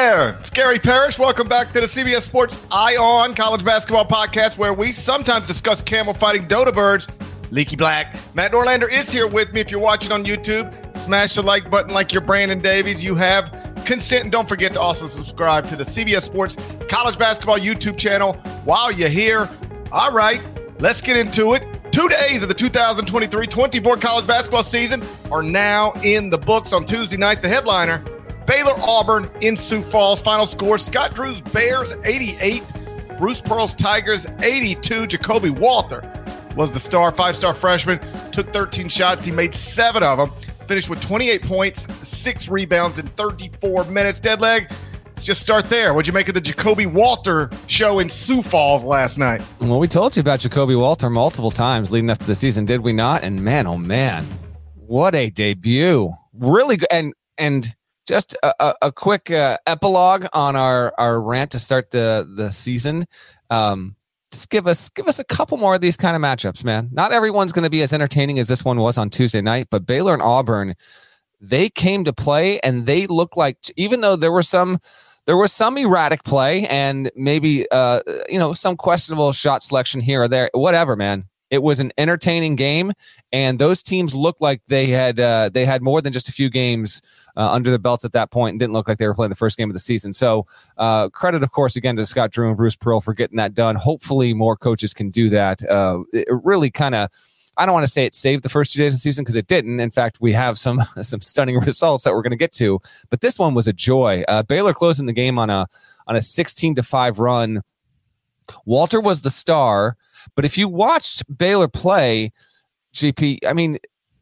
there, it's Gary Parrish. Welcome back to the CBS Sports Eye On College Basketball Podcast, where we sometimes discuss camel fighting Dodo birds. Leaky Black. Matt Norlander is here with me. If you're watching on YouTube, smash the like button like you're Brandon Davies. You have consent. And don't forget to also subscribe to the CBS Sports College Basketball YouTube channel while you're here. All right, let's get into it. Two days of the 2023 24 college basketball season are now in the books on Tuesday night. The headliner Baylor Auburn in Sioux Falls. Final score Scott Drew's Bears 88, Bruce Pearl's Tigers 82. Ja'Kobe Walter was the star, five star freshman, took 13 shots. He made seven of them, finished with 28 points, six rebounds in 34 minutes. Dead leg. Let's just start there. What'd you make of the Ja'Kobe Walter show in Sioux Falls last night? Well, we told you about Ja'Kobe Walter multiple times leading up to the season, did we not? And man, oh man, what a debut! Really good. And and just a, a, quick uh, epilogue on our our rant to start the the season. Um, just give us give us a couple more of these kind of matchups, man. Not everyone's going to be as entertaining as this one was on Tuesday night, but Baylor and Auburn, they came to play and they look like even though there were some there was some erratic play and maybe uh you know some questionable shot selection here or there whatever man it was an entertaining game and those teams looked like they had uh, they had more than just a few games uh, under their belts at that point and didn't look like they were playing the first game of the season so uh, credit of course again to scott drew and bruce pearl for getting that done hopefully more coaches can do that uh, it really kind of I don't want to say it saved the first two days of the season because it didn't. In fact, we have some some stunning results that we're going to get to. But this one was a joy. Uh, Baylor closing the game on a on a 16 to five run. Walter was the star, but if you watched Baylor play, GP, I mean,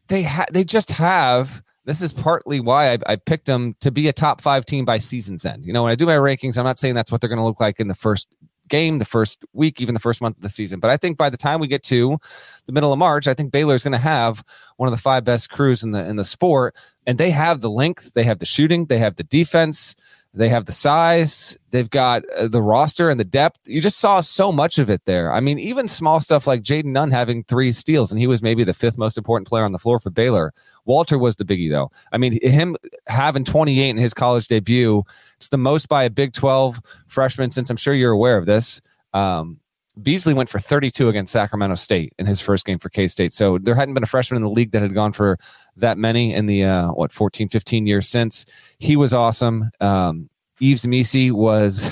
they ha- they just have. This is partly why I, I picked them to be a top five team by season's end. You know, when I do my rankings, I'm not saying that's what they're going to look like in the first game, the first week, even the first month of the season. But I think by the time we get to the middle of March, I think Baylor is going to have one of the five best crews in the in the sport, and they have the length, they have the shooting, they have the defense, they have the size, they've got uh, the roster and the depth. You just saw so much of it there. I mean, even small stuff like Jayden Nunn having three steals, and he was maybe the fifth most important player on the floor for Baylor. Walter was the biggie, though. I mean, him having 28 in his college debut, it's the most by a Big 12 freshman since I'm sure you're aware of this. Um, Beasley went for 32 against Sacramento State in his first game for K State. So there hadn't been a freshman in the league that had gone for that many in the, uh, what, 14, 15 years since. He was awesome. Um, Yves Missi was,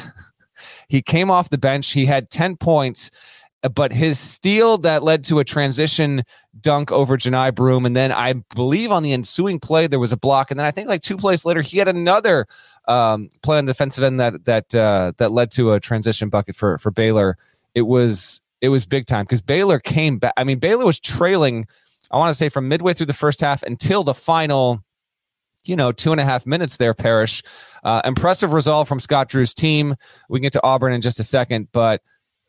he came off the bench. He had 10 points, but his steal that led to a transition dunk over Johni Broom. And then I believe on the ensuing play, there was a block. And then I think like two plays later, he had another um, play on the defensive end that, that, uh, that led to a transition bucket for, for Baylor it was it was big time because Baylor came back. I mean, Baylor was trailing. I want to say from midway through the first half until the final, you know, two and a half minutes there. Parrish, uh, impressive resolve from Scott Drew's team. We can get to Auburn in just a second, but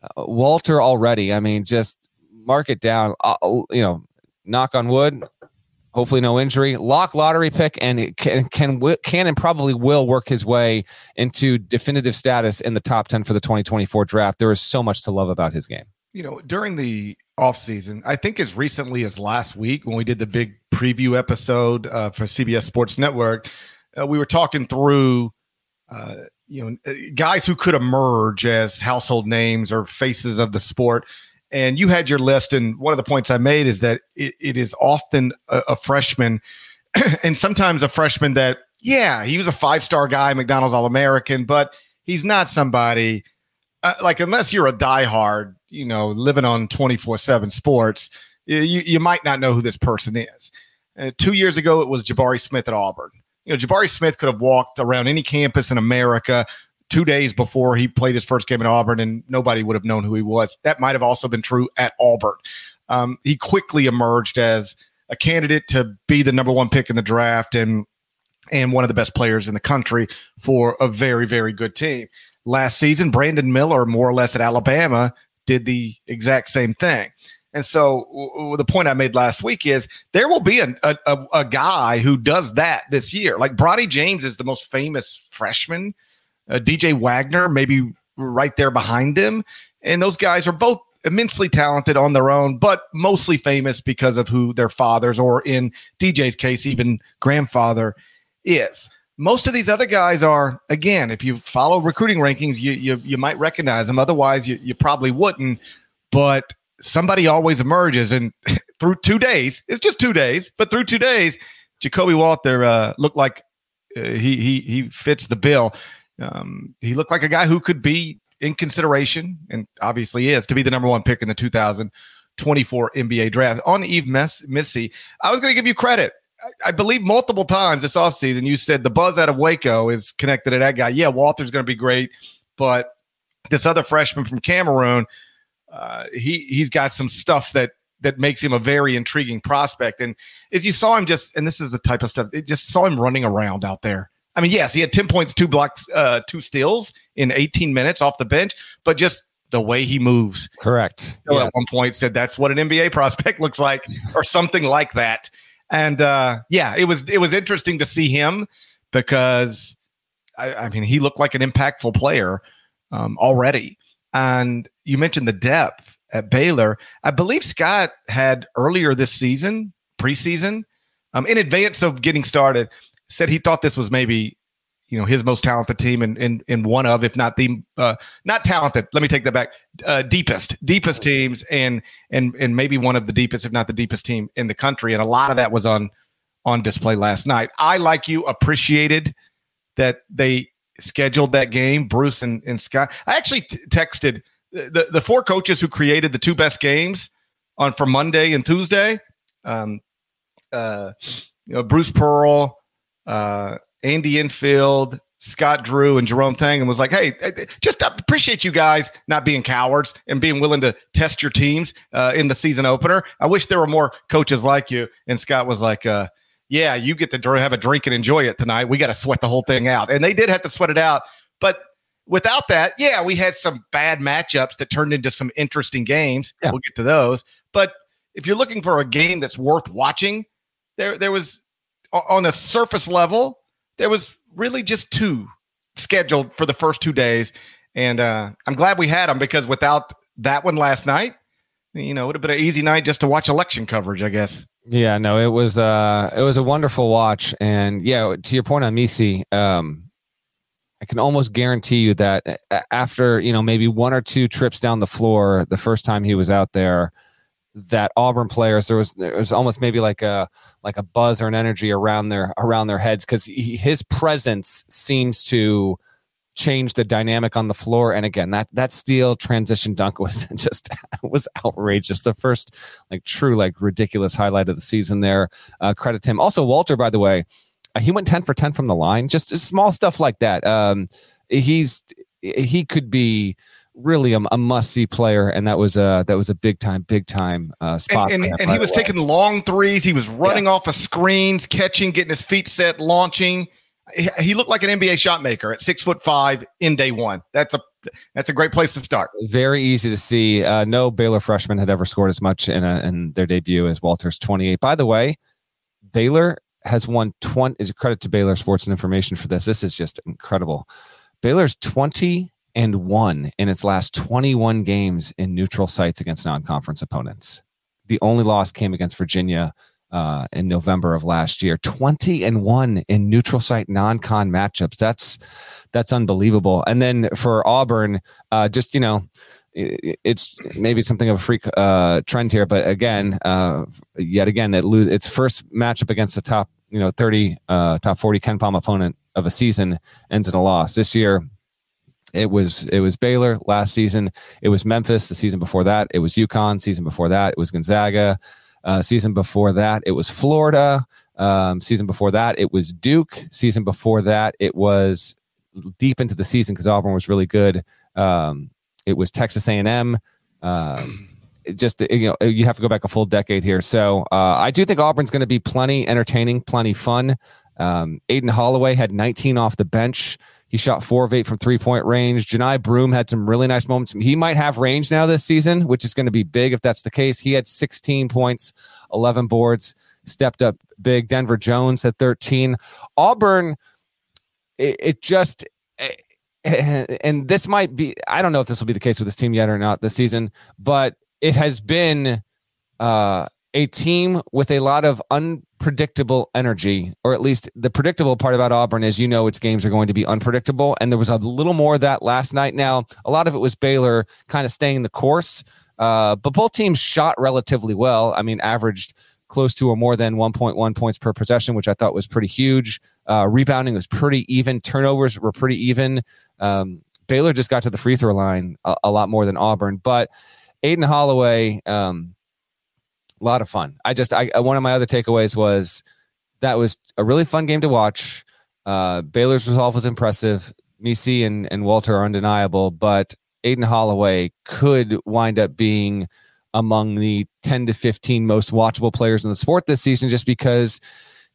uh, Walter already. I mean, just mark it down. Uh, you know, knock on wood. Hopefully no injury. Lock lottery pick and can can can and probably will work his way into definitive status in the top 10 for the 2024 draft. There is so much to love about his game. You know, during the offseason, I think as recently as last week when we did the big preview episode uh, for CBS Sports Network, uh, we were talking through uh, you know uh, guys who could emerge as household names or faces of the sport and you had your list and one of the points i made is that it, it is often a, a freshman and sometimes a freshman that yeah he was a five star guy mcdonald's all-american but he's not somebody uh, like unless you're a diehard you know living on 24-7 sports you, you might not know who this person is. Uh, two years ago it was jabari smith at auburn. You know, Jabari Smith could have walked around any campus in America two days before he played his first game at Auburn, and nobody would have known who he was. That might have also been true at Auburn. Um, he quickly emerged as a candidate to be the number one pick in the draft and and one of the best players in the country for a very very good team. Last season, Brandon Miller, more or less at Alabama, did the exact same thing. And so w- the point I made last week is there will be a, a, a guy who does that this year. Like Bronny James is the most famous freshman. Uh, DJ Wagner, maybe right there behind him. And those guys are both immensely talented on their own, but mostly famous because of who their fathers, or in DJ's case, even grandfather, is. Most of these other guys are, again, if you follow recruiting rankings, you you, you might recognize them. Otherwise, you, you probably wouldn't. But somebody always emerges. And through two days, it's just two days, but through two days, Ja'Kobe Walter uh, looked like uh, he he he fits the bill. Um, he looked like a guy who could be in consideration, and obviously is to be the number one pick in the 2024 NBA draft. On Yves Missi, I was going to give you credit. I, I believe multiple times this offseason you said the buzz out of Waco is connected to that guy. Yeah, Walter's going to be great, but this other freshman from Cameroon – uh, he he's got some stuff that that makes him a very intriguing prospect. And as you saw him just, and this is the type of stuff, it just saw him running around out there. I mean, yes, he had 10 points, two blocks, uh, two steals in 18 minutes off the bench, but just the way he moves. Correct. Yes. At one point said that's what an NBA prospect looks like, or something like that. And uh, yeah, it was it was interesting to see him because I, I mean he looked like an impactful player um, already. And you mentioned the depth at Baylor. I believe Scott had earlier this season, preseason, um, in advance of getting started, said he thought this was maybe you know his most talented team and in, in, in, one of if not the uh, not talented. Let me take that back. Uh, deepest deepest teams and and and maybe one of the deepest if not the deepest team in the country. And a lot of that was on on display last night. I like you appreciated that they scheduled that game, Bruce and, and Scott. I actually t- texted the, the four coaches who created the two best games on for Monday and Tuesday. Um, uh, you know, Bruce Pearl, uh, Andy Enfield, Scott Drew, and Jerome Tang, and was like, "Hey, just appreciate you guys not being cowards and being willing to test your teams uh, in the season opener. I wish there were more coaches like you." And Scott was like, uh, yeah, you get to have a drink and enjoy it tonight. We got to sweat the whole thing out. And they did have to sweat it out. But without that, yeah, we had some bad matchups that turned into some interesting games. Yeah. We'll get to those. But if you're looking for a game that's worth watching, there there was on a surface level, there was really just two scheduled for the first two days. And uh, I'm glad we had them because without that one last night, you know, it would have been an easy night just to watch election coverage, I guess. Yeah, no, it was uh it was a wonderful watch. And yeah, to your point on Missi, um, I can almost guarantee you that after, you know, maybe one or two trips down the floor the first time he was out there, that Auburn players there was there was almost maybe like a like a buzz or an energy around their around their heads because his presence seems to change the dynamic on the floor. And again, that that steel transition dunk was just was outrageous. The first like true like ridiculous highlight of the season there. Uh, credit him. Also, Walter, by the way, uh, he went ten for ten from the line. Just, just small stuff like that. Um, he's he could be really a, a must see player, and that was a that was a big time, big time uh, spot. And, and, and he was taking long threes. He was running yes. off of screens, catching, getting his feet set, launching he looked like an NBA shot maker at six foot five in day one. That's a that's a great place to start. Very easy to see. Uh, no Baylor freshman had ever scored as much in a, in their debut as Walter's twenty eight. By the way, Baylor has won 20 is credit to Baylor Sports and Information for this. This is just incredible. Baylor's 20 and 1 in its last 21 games in neutral sites against non-conference opponents. The only loss came against Virginia uh, in November of last year. 20 and 1 in neutral site non-con matchups. That's that's unbelievable. And then for Auburn, uh, just you know, it's maybe something of a freak uh, trend here, but again, uh, yet again, that lo- its first matchup against the top, you know, 30, uh, top 40 KenPom opponent of a season ends in a loss. This year, it was it was Baylor last season. It was Memphis the season before that. It was UConn season before that. It was Gonzaga uh, season before that. It was Florida um, season before that. It was Duke season before that. It was deep into the season because Auburn was really good. Um, it was Texas A&M. Um, just you know, you have to go back a full decade here. So uh, I do think Auburn's going to be plenty entertaining, plenty fun. Um, Aden Holloway had 19 off the bench. He shot four of eight from three point range. Johni Broom had some really nice moments. He might have range now this season, which is going to be big if that's the case. He had 16 points, 11 boards, stepped up big. Denver Jones had 13. Auburn, it, it just and this might be I don't know if this will be the case with this team yet or not this season, but it has been uh, a team with a lot of unpredictable energy, or at least the predictable part about Auburn is you know its games are going to be unpredictable, and there was a little more of that last night. Now a lot of it was Baylor kind of staying the course, uh, but both teams shot relatively well. I mean, averaged close to or more than 1.1 points per possession, which I thought was pretty huge. Uh, rebounding was pretty even. Turnovers were pretty even. Um, Baylor just got to the free throw line a, a lot more than Auburn, but Aden Holloway, um, a lot of fun. I just, I, one of my other takeaways was that was a really fun game to watch. Uh, Baylor's resolve was impressive. Missi and, and Walter are undeniable, but Aden Holloway could wind up being among the 10 to 15 most watchable players in the sport this season just because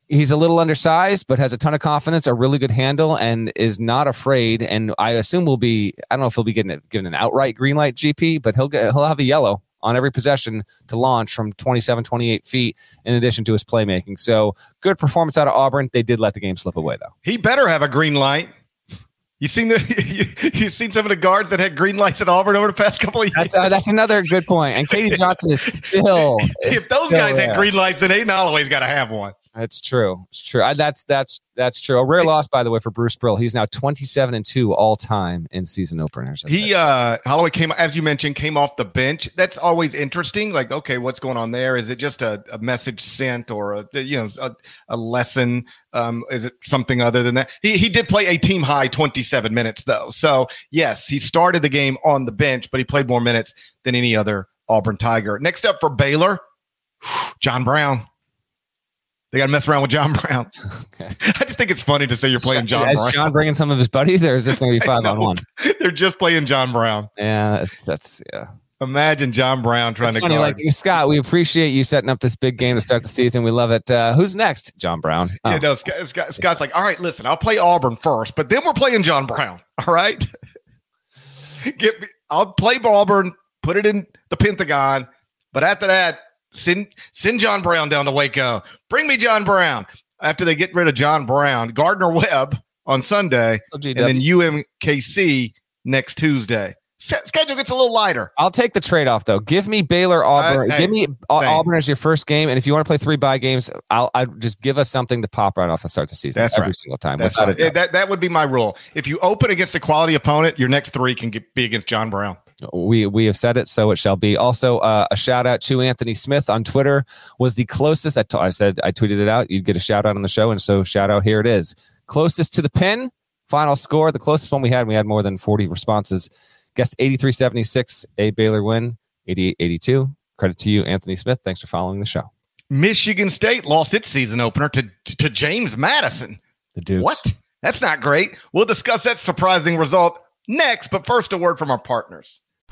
he's a little undersized but has a ton of confidence a really good handle and is not afraid and i assume will be i don't know if he'll be getting given an outright green light gp but he'll get he'll have a yellow on every possession to launch from 27 28 feet in addition to his playmaking so good performance out of auburn they did let the game slip away though he better have a green light you seen the you, you seen some of the guards that had green lights at Auburn over the past couple of years. That's, uh, that's another good point. And KD Johnson is still. if those still guys there. had green lights, then Aden Holloway's got to have one. That's true. It's true. I, that's that's that's true. A rare loss, by the way, for Bruce Pearl. He's now twenty-seven and two all time in season openers. He uh Holloway came, as you mentioned, came off the bench. That's always interesting. Like, okay, what's going on there? Is it just a, a message sent or a you know a, a lesson? Um, is it something other than that? He he did play a team high twenty-seven minutes though. So yes, he started the game on the bench, but he played more minutes than any other Auburn Tiger. Next up for Baylor, John Brown. They got to mess around with John Brown. I just think it's funny to say you're playing John is Brown. John bringing some of his buddies, or is this going to be five on one? They're just playing John Brown. Yeah, that's that's yeah. Imagine John Brown trying it's to funny, guard. like Scott. We appreciate you setting up this big game to start the season. We love it. Uh, who's next? John Brown. Oh. Yeah, no. Scott, Scott, Scott's like, all right, listen, I'll play Auburn first, but then we're playing John Brown. All right, Get me, I'll play Auburn, put it in the Pentagon, but after that, send send John Brown down to Waco. Bring me John Brown after they get rid of John Brown, Gardner Webb on Sunday, and then UMKC next Tuesday. schedule gets a little lighter. I'll take the trade off though. Give me Baylor Auburn. Uh, hey, give me same. Auburn as your first game, and if you want to play three bye games, I'll, I'll just give us something to pop right off and start the season. That's every right. single time. That's right. that that would be my rule. If you open against a quality opponent, your next three can get, be against John Brown we we have said it, so it shall be. Also, uh, a shout out to Anthony Smith on Twitter was the closest. I, t- I said I tweeted it out. You'd get a shout out on the show, and so shout out here it is. Closest to the pin. Final score. The closest one we had. We had more than forty responses. Guessed eighty three seventy six. A Baylor win. 88-82. Credit to you, Anthony Smith. Thanks for following the show. Michigan State lost its season opener to to James Madison. The Dukes. What? That's not great. We'll discuss that surprising result next, but first a word from our partners.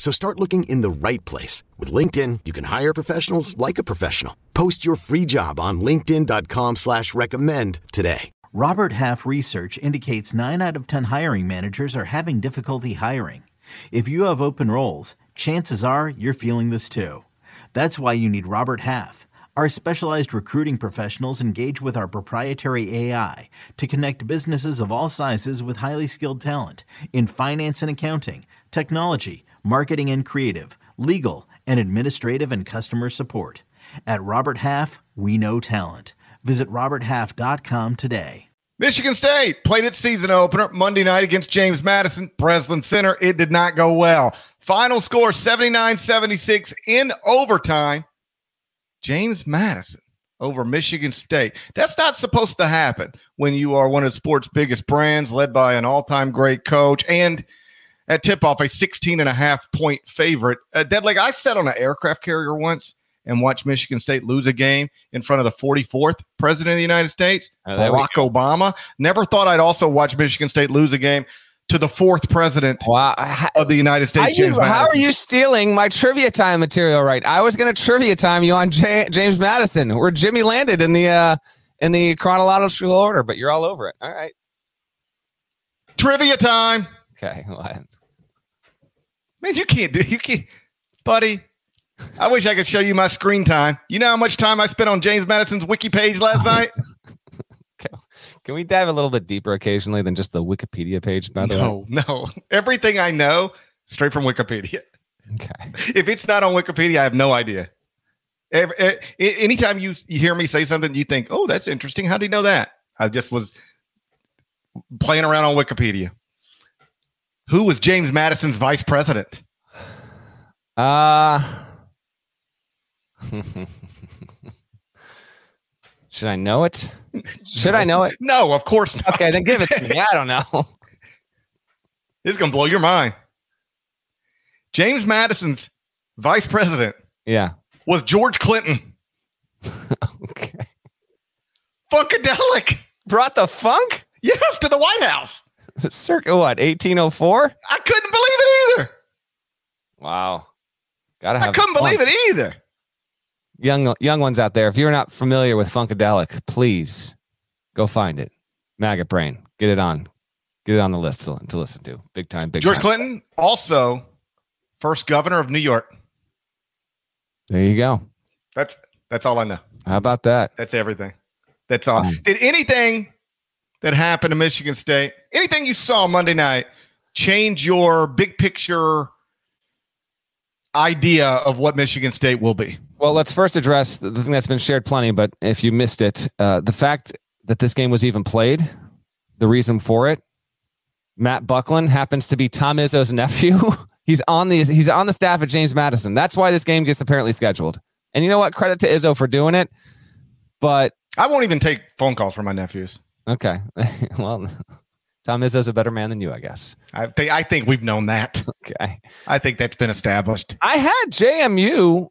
So start looking in the right place. With LinkedIn, you can hire professionals like a professional. Post your free job on linkedin.com slash recommend today. Robert Half research indicates 9 out of 10 hiring managers are having difficulty hiring. If you have open roles, chances are you're feeling this too. That's why you need Robert Half. Our specialized recruiting professionals engage with our proprietary AI to connect businesses of all sizes with highly skilled talent in finance and accounting, technology, marketing and creative, legal, and administrative and customer support. At Robert Half, we know talent. Visit RobertHalf.com today. Michigan State played its season opener Monday night against James Madison, Breslin Center. It did not go well. Final score 79 76 in overtime. James Madison over Michigan State. That's not supposed to happen when you are one of sport's biggest brands, led by an all time great coach, and at tip off, a 16 and a half point favorite. Uh, Dead like I sat on an aircraft carrier once and watched Michigan State lose a game in front of the 44th president of the United States, Oh, Barack Obama. Never thought I'd also watch Michigan State lose a game to the fourth president Wow. Of the United States. you- James how are you stealing my trivia time material right? I was going to trivia time you on J- James Madison, where Jimmy landed in the uh, in the chronological order, but you're all over it. All right. Trivia time. Okay. What? Man, you can't do you can't, buddy. I wish I could show you my screen time. You know how much time I spent on James Madison's wiki page last night? Can we dive a little bit deeper occasionally than just the Wikipedia page? By the way. No, no. Everything I know straight from Wikipedia. Okay. If it's not on Wikipedia, I have no idea. Anytime you, you hear me say something, you think, "Oh, that's interesting." How do you know that? I just was playing around on Wikipedia. Who was James Madison's vice president? Uh Should I know it? Should I know it? No, of course not. Okay, then give it to me. I don't know. This is gonna blow your mind. James Madison's vice president Yeah. was George Clinton. Okay. Funkadelic. Brought the funk? Yes, to the White House. Circa what? 1804? I couldn't believe it either. Wow. Gotta have I couldn't fun. believe it either. Young young ones out there, if you're not familiar with Funkadelic, please go find it. Maggot Brain. Get it on. Get it on the list to, to listen to. Big time, big George time. Clinton, also first governor of New York. There you go. That's that's all I know. How about that? That's everything. That's all. Mm. Did anything that happened to Michigan State, anything you saw Monday night, change your big picture idea of what Michigan State will be? Well, let's first address the thing that's been shared plenty, but if you missed it, uh, the fact that this game was even played, the reason for it, Matt Buckland happens to be Tom Izzo's nephew. he's on the he's on the staff at James Madison. That's why this game gets apparently scheduled. And you know what? Credit to Izzo for doing it. But I won't even take phone calls from my nephews. okay, well, Tom Izzo's a better man than you, I guess. I think I think we've known that. Okay. I think that's been established. I had JMU,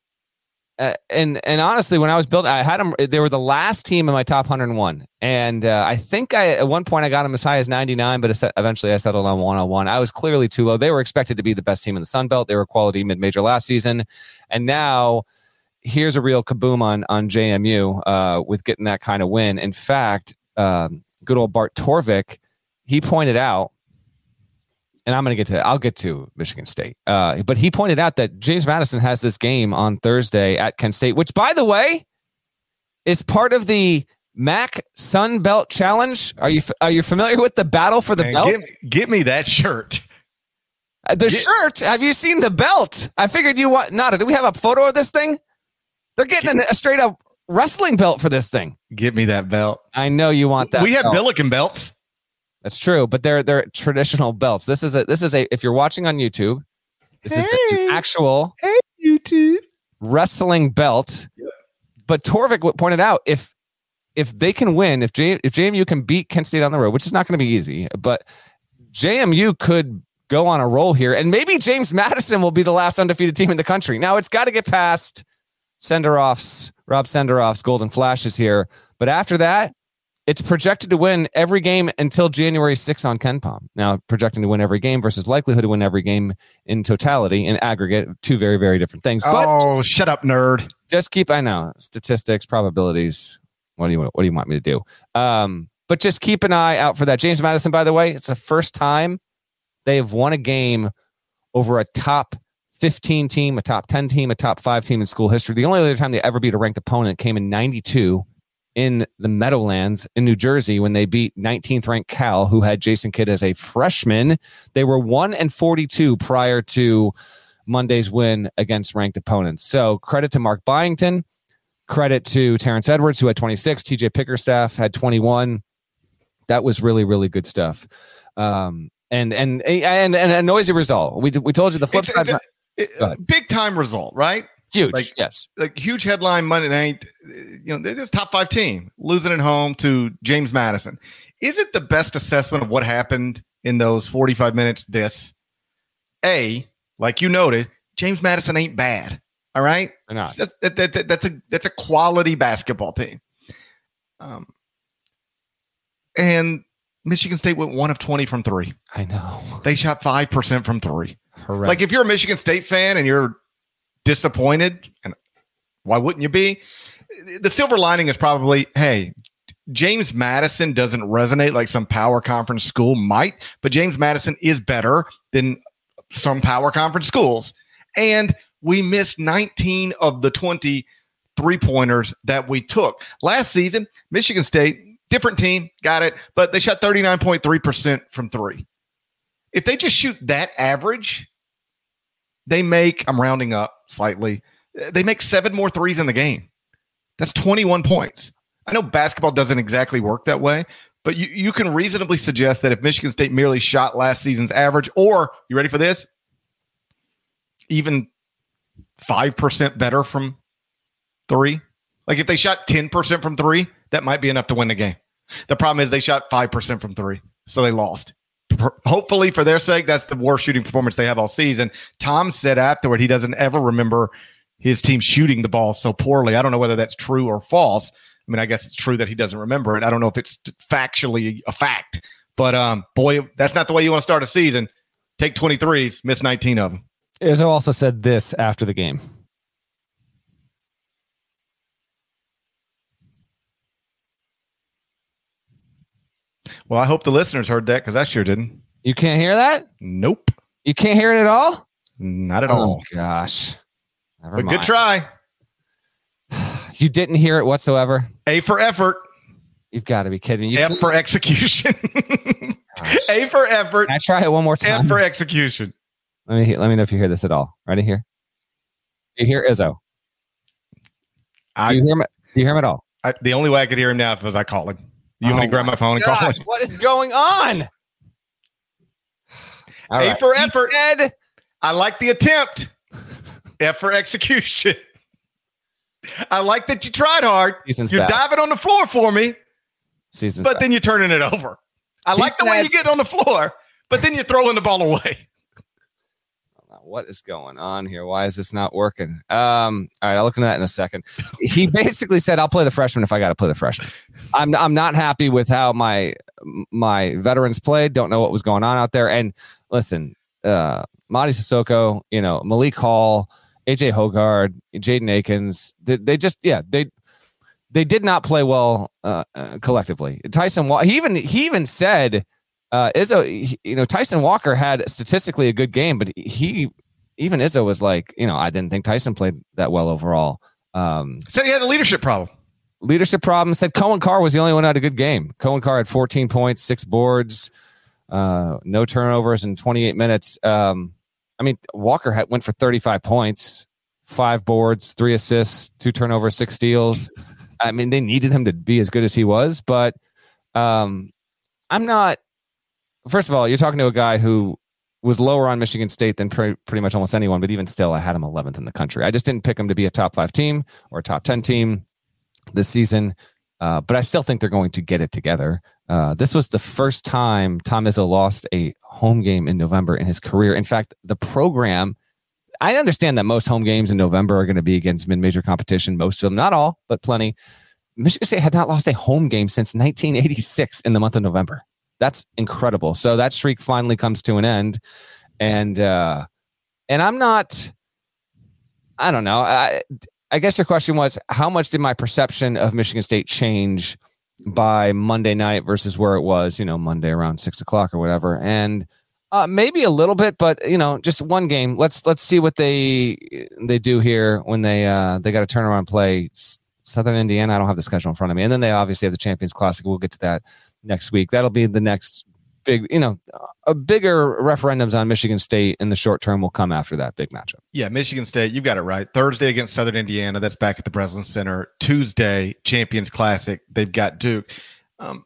uh, and and honestly, when I was building, I had them. They were the last team in my top 101, and uh, I think I at one point I got them as high as 99, but eventually I settled on 101. I was clearly too low. They were expected to be the best team in the Sun Belt. They were quality mid major last season, and now here's a real kaboom on on JMU uh, with getting that kind of win. In fact, um, good old Bart Torvik, he pointed out and I'm going to get to I'll get to Michigan State. Uh, but he pointed out that James Madison has this game on Thursday at Kent State, which, by the way, is part of the MAC Sun Belt Challenge. Are you are you familiar with the battle for the Man, belt? Get, me- me that shirt. Uh, the get- shirt. Have you seen the belt? I figured you want not. Do we have a photo of this thing? They're getting an- a straight up wrestling belt for this thing. Get me that belt. I know you want that. we have belt. Billiken belts. That's true, but they're they're traditional belts. This is a this is a if you're watching on YouTube, this is Hey. an actual YouTube. wrestling belt. But Torvik pointed out if if they can win, if J, if JMU can beat Kent State on the road, which is not going to be easy, but JMU could go on a roll here, and maybe James Madison will be the last undefeated team in the country. Now it's got to get past Senderoff's Rob Senderoff's Golden Flashes here, but after that, it's projected to win every game until January 6th on KenPom. Now, projecting to win every game versus likelihood to win every game in totality, in aggregate, two very, very different things. But oh, shut up, nerd. Just keep, I know, statistics, probabilities. What do you, what do you want me to do? Um, but just keep an eye out for that. James Madison, by the way, it's the first time they have won a game over a top 15 team, a top 10 team, a top five team in school history. The only other time they ever beat a ranked opponent came in 92 in the Meadowlands in New Jersey when they beat 19th ranked Cal, who had Jason Kidd as a freshman. They were 1 and 42 prior to Monday's win against ranked opponents. So credit to Mark Byington. Credit to Terrence Edwards, who had 26. TJ Bickerstaff had 21. That was really, really good stuff. Um, and, and and and a noisy result. We we told you the flip it's, side. It, big time result, right? Huge. Like, yes. Like huge headline Monday night. You know, this top five team losing at home to James Madison. Is it the best assessment of what happened in those 45 minutes? This, A, like you noted, James Madison ain't bad. All right. That's, that, that, that's a that's a quality basketball team. Um, and Michigan State went one of 20 from three. I know. They shot 5% from three. Correct. Like if you're a Michigan State fan and you're disappointed, and why wouldn't you be? The silver lining is probably, hey, James Madison doesn't resonate like some power conference school might, but James Madison is better than some power conference schools. And we missed 19 of the 20 three pointers that we took. Last season, Michigan State, different team, got it, but they shot 39.3% from three. If they just shoot that average, they make, I'm rounding up slightly, they make seven more threes in the game. That's 21 points. I know basketball doesn't exactly work that way, but you, you can reasonably suggest that if Michigan State merely shot last season's average, or you ready for this? Even 5% better from three. Like if they shot 10% from three, that might be enough to win the game. The problem is they shot 5% from three, so they lost hopefully for their sake, that's the worst shooting performance they have all season. Tom said afterward he doesn't ever remember his team shooting the ball so poorly. I don't know whether that's true or false. I mean, I guess it's true that he doesn't remember it. I don't know if it's factually a fact, but um, boy, that's not the way you want to start a season. Take 23s, miss 19 of them. Izzo also said this after the game. Well, I hope the listeners heard that because I sure didn't. You can't hear that? Nope. You can't hear it at all? Not at oh, all. gosh. Never but mind. good try. You didn't hear it whatsoever? A for effort. You've got to be kidding. You F for execution. A for effort. Can I try it one more time? F for execution. Let me let me know if you hear this at all. Ready here? You hear Izzo? I, do you hear him? Do you hear him at all? I, the only way I could hear him now is I call him. You oh want me to oh grab my phone and call him? What is going on? All A right. for effort. Said, I like the attempt. F for execution. I like that you tried hard. Season's You're bad. diving on the floor for me. Season's but bad. then you're turning it over. I he like the way you get on the floor, but then you're throwing the ball away. What is going on here? Why is this not working? Um, all right, I'll look into that in a second. He basically said, "I'll play the freshman if I got to play the freshman." I'm I'm not happy with how my my veterans played. Don't know what was going on out there. And listen, uh, Mady Sissoko, you know Malik Hall, AJ Hoggard, Jaden Akins. They, they, just yeah they they did not play well uh, uh, collectively. Tyson he even he even said uh, Izzo, you know, Tyson Walker had statistically a good game, but he even Izzo was like, you know, I didn't think Tyson played that well overall. Um, said he had a leadership problem. Leadership problem. Said Coen Carr was the only one who had a good game. Coen Carr had 14 points, six boards, uh, no turnovers in 28 minutes. Um, I mean, Walker had, went for 35 points, five boards, three assists, two turnovers, six steals. I mean, they needed him to be as good as he was, but um, I'm not first of all, you're talking to a guy who was lower on Michigan State than pre- pretty much almost anyone, but even still, I had him 11th in the country. I just didn't pick him to be a top five team or a top 10 team this season, uh, but I still think they're going to get it together. Uh, this was the first time Tom Izzo lost a home game in November in his career. In fact, the program, I understand that most home games in November are going to be against mid major competition, most of them, not all, but plenty Michigan State had not lost a home game since 1986 in the month of November. That's incredible. So that streak finally comes to an end, and uh, and I'm not. I don't know. I I guess your question was how much did my perception of Michigan State change by Monday night versus where it was, you know, Monday around six o'clock or whatever, and uh, maybe a little bit, but you know, just one game. Let's let's see what they they do here when they uh, they got to turn around play Southern Indiana. I don't have the schedule in front of me, and then they obviously have the Champions Classic. We'll get to that next week. That'll be the next big, you know, a bigger referendums on Michigan State in the short term will come after that big matchup. Yeah, Michigan State, you've got it right. Thursday against Southern Indiana, that's back at the Breslin Center. Tuesday, Champions Classic, they've got Duke. Um,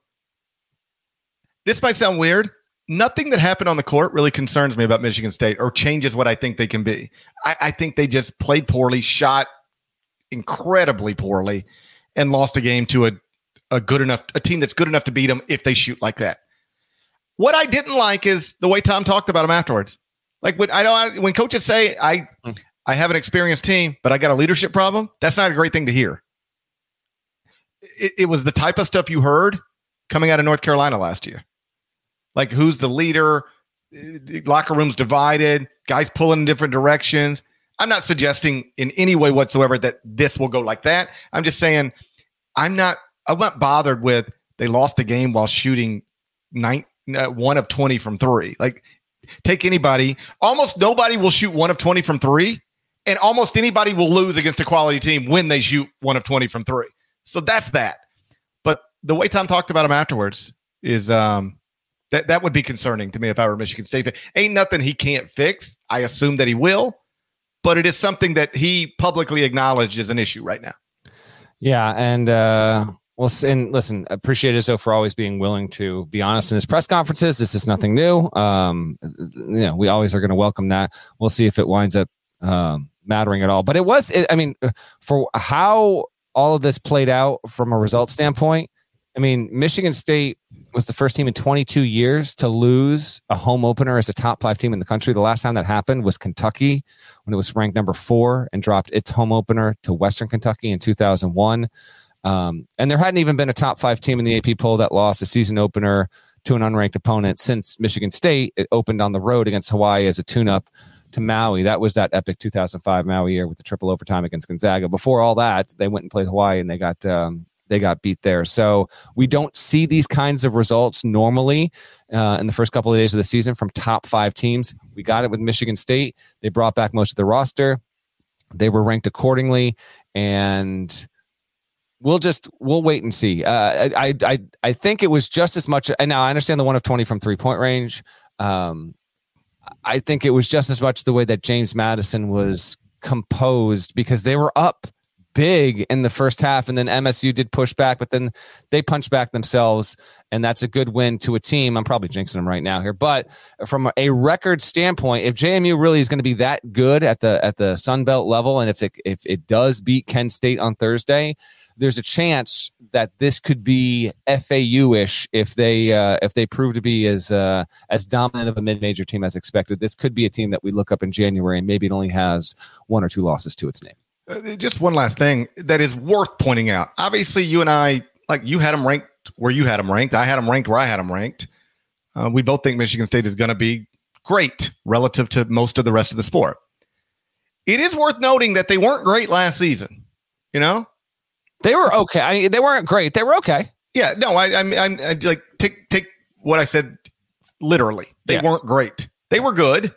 this might sound weird nothing that happened on the court really concerns me about Michigan State or changes what I think they can be. I, I, think they just played poorly, shot incredibly poorly, and lost a game to a, a good enough a team that's good enough to beat them if they shoot like that. What I didn't like is the way Tom talked about them afterwards. Like when I know when coaches say I hmm. I have an experienced team, but I got a leadership problem. That's not a great thing to hear. It, it was the type of stuff you heard coming out of North Carolina last year like who's the leader, locker rooms divided, guys pulling in different directions. I'm not suggesting in any way whatsoever that this will go like that. I'm just saying I'm not I'm not bothered with they lost the game while shooting nine uh, one of 20 from 3. Like take anybody, almost nobody will shoot one of 20 from 3 and almost anybody will lose against a quality team when they shoot one of 20 from 3. So that's that. But the way Tom talked about him afterwards is um that that would be concerning to me if I were Michigan State. Ain't nothing he can't fix. I assume that he will, but it is something that he publicly acknowledged as an issue right now. Yeah, and uh well, and listen, appreciate Izzo for always being willing to be honest in his press conferences. This is nothing new. Um, you know, we always are going to welcome that. We'll see if it winds up um, mattering at all. But it was, it, I mean, for how all of this played out from a result standpoint, I mean, Michigan State was the first team in 22 years to lose a home opener as a top five team in the country. The last time that happened was Kentucky when it was ranked number four and dropped its home opener to Western Kentucky in 2001. Um, and there hadn't even been a top five team in the AP poll that lost a season opener to an unranked opponent since Michigan State. It opened on the road against Hawaii as a tune up to Maui. That was that epic 2005 Maui year with the triple overtime against Gonzaga. Before all that, they went and played Hawaii and they got um, they got beat there. So we don't see these kinds of results normally uh, in the first couple of days of the season from top five teams. We got it with Michigan State. They brought back most of the roster. They were ranked accordingly, and we'll just we'll wait and see. Uh, I I I think it was just as much. And now I understand the one of twenty from three point range. Um, I think it was just as much the way that James Madison was composed because they were up big in the first half, and then MSU did push back, but then they punched back themselves, and that's a good win to a team. I'm probably jinxing them right now here, but from a record standpoint, if JMU really is going to be that good at the at the Sun Belt level, and if it if it does beat Kent State on Thursday, there's a chance that this could be FAU ish if they uh, if they prove to be as uh, as dominant of a mid major team as expected. This could be a team that we look up in January, and maybe it only has one or two losses to its name. Uh, just one last thing that is worth pointing out. Obviously, you and I, like you had them ranked where you had them ranked. I had them ranked where I had them ranked. Uh, we both think Michigan State is going to be great relative to most of the rest of the sport. It is worth noting that they weren't great last season. You know, they were okay. I, they weren't great. They were okay. Yeah. No, I, I'm, I, I like take take what I said literally. They yes. weren't great. They were good.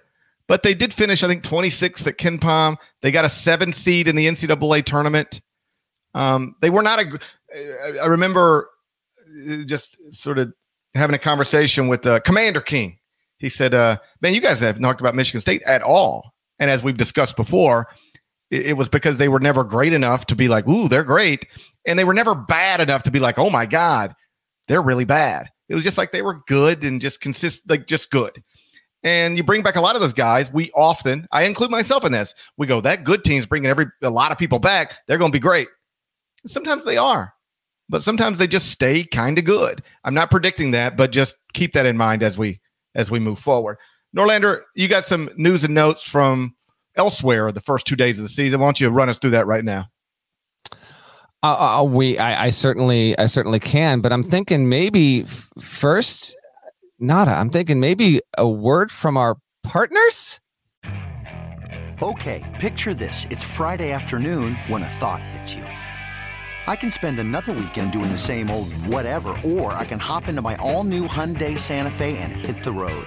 But they did finish, I think, 26th at KenPom. They got a seven seed in the NCAA tournament. Um, they were not a. I remember uh, just sort of having a conversation with uh, Commander King. He said, uh, "Man, you guys haven't talked about Michigan State at all." And as we've discussed before, it, was because they were never great enough to be like, "Ooh, they're great," and they were never bad enough to be like, "Oh my God, they're really bad." It was just like they were good and just consist, like just good and you bring back a lot of those guys. We often, I include myself in this. We go that good team's bringing every a lot of people back. They're going to be great. Sometimes they are, but sometimes they just stay kind of good. I'm not predicting that, but just keep that in mind as we as we move forward. Norlander, you got some news and notes from elsewhere the first two days of the season. Why don't you run us through that right now? Uh, uh, we, I, I, certainly, I certainly can, but I'm thinking maybe f- first, nada. I'm thinking maybe a word from our partners. Okay, picture this: it's Friday afternoon when a thought hits you. I can spend another weekend doing the same old whatever, or I can hop into my all-new Hyundai Santa Fe and hit the road.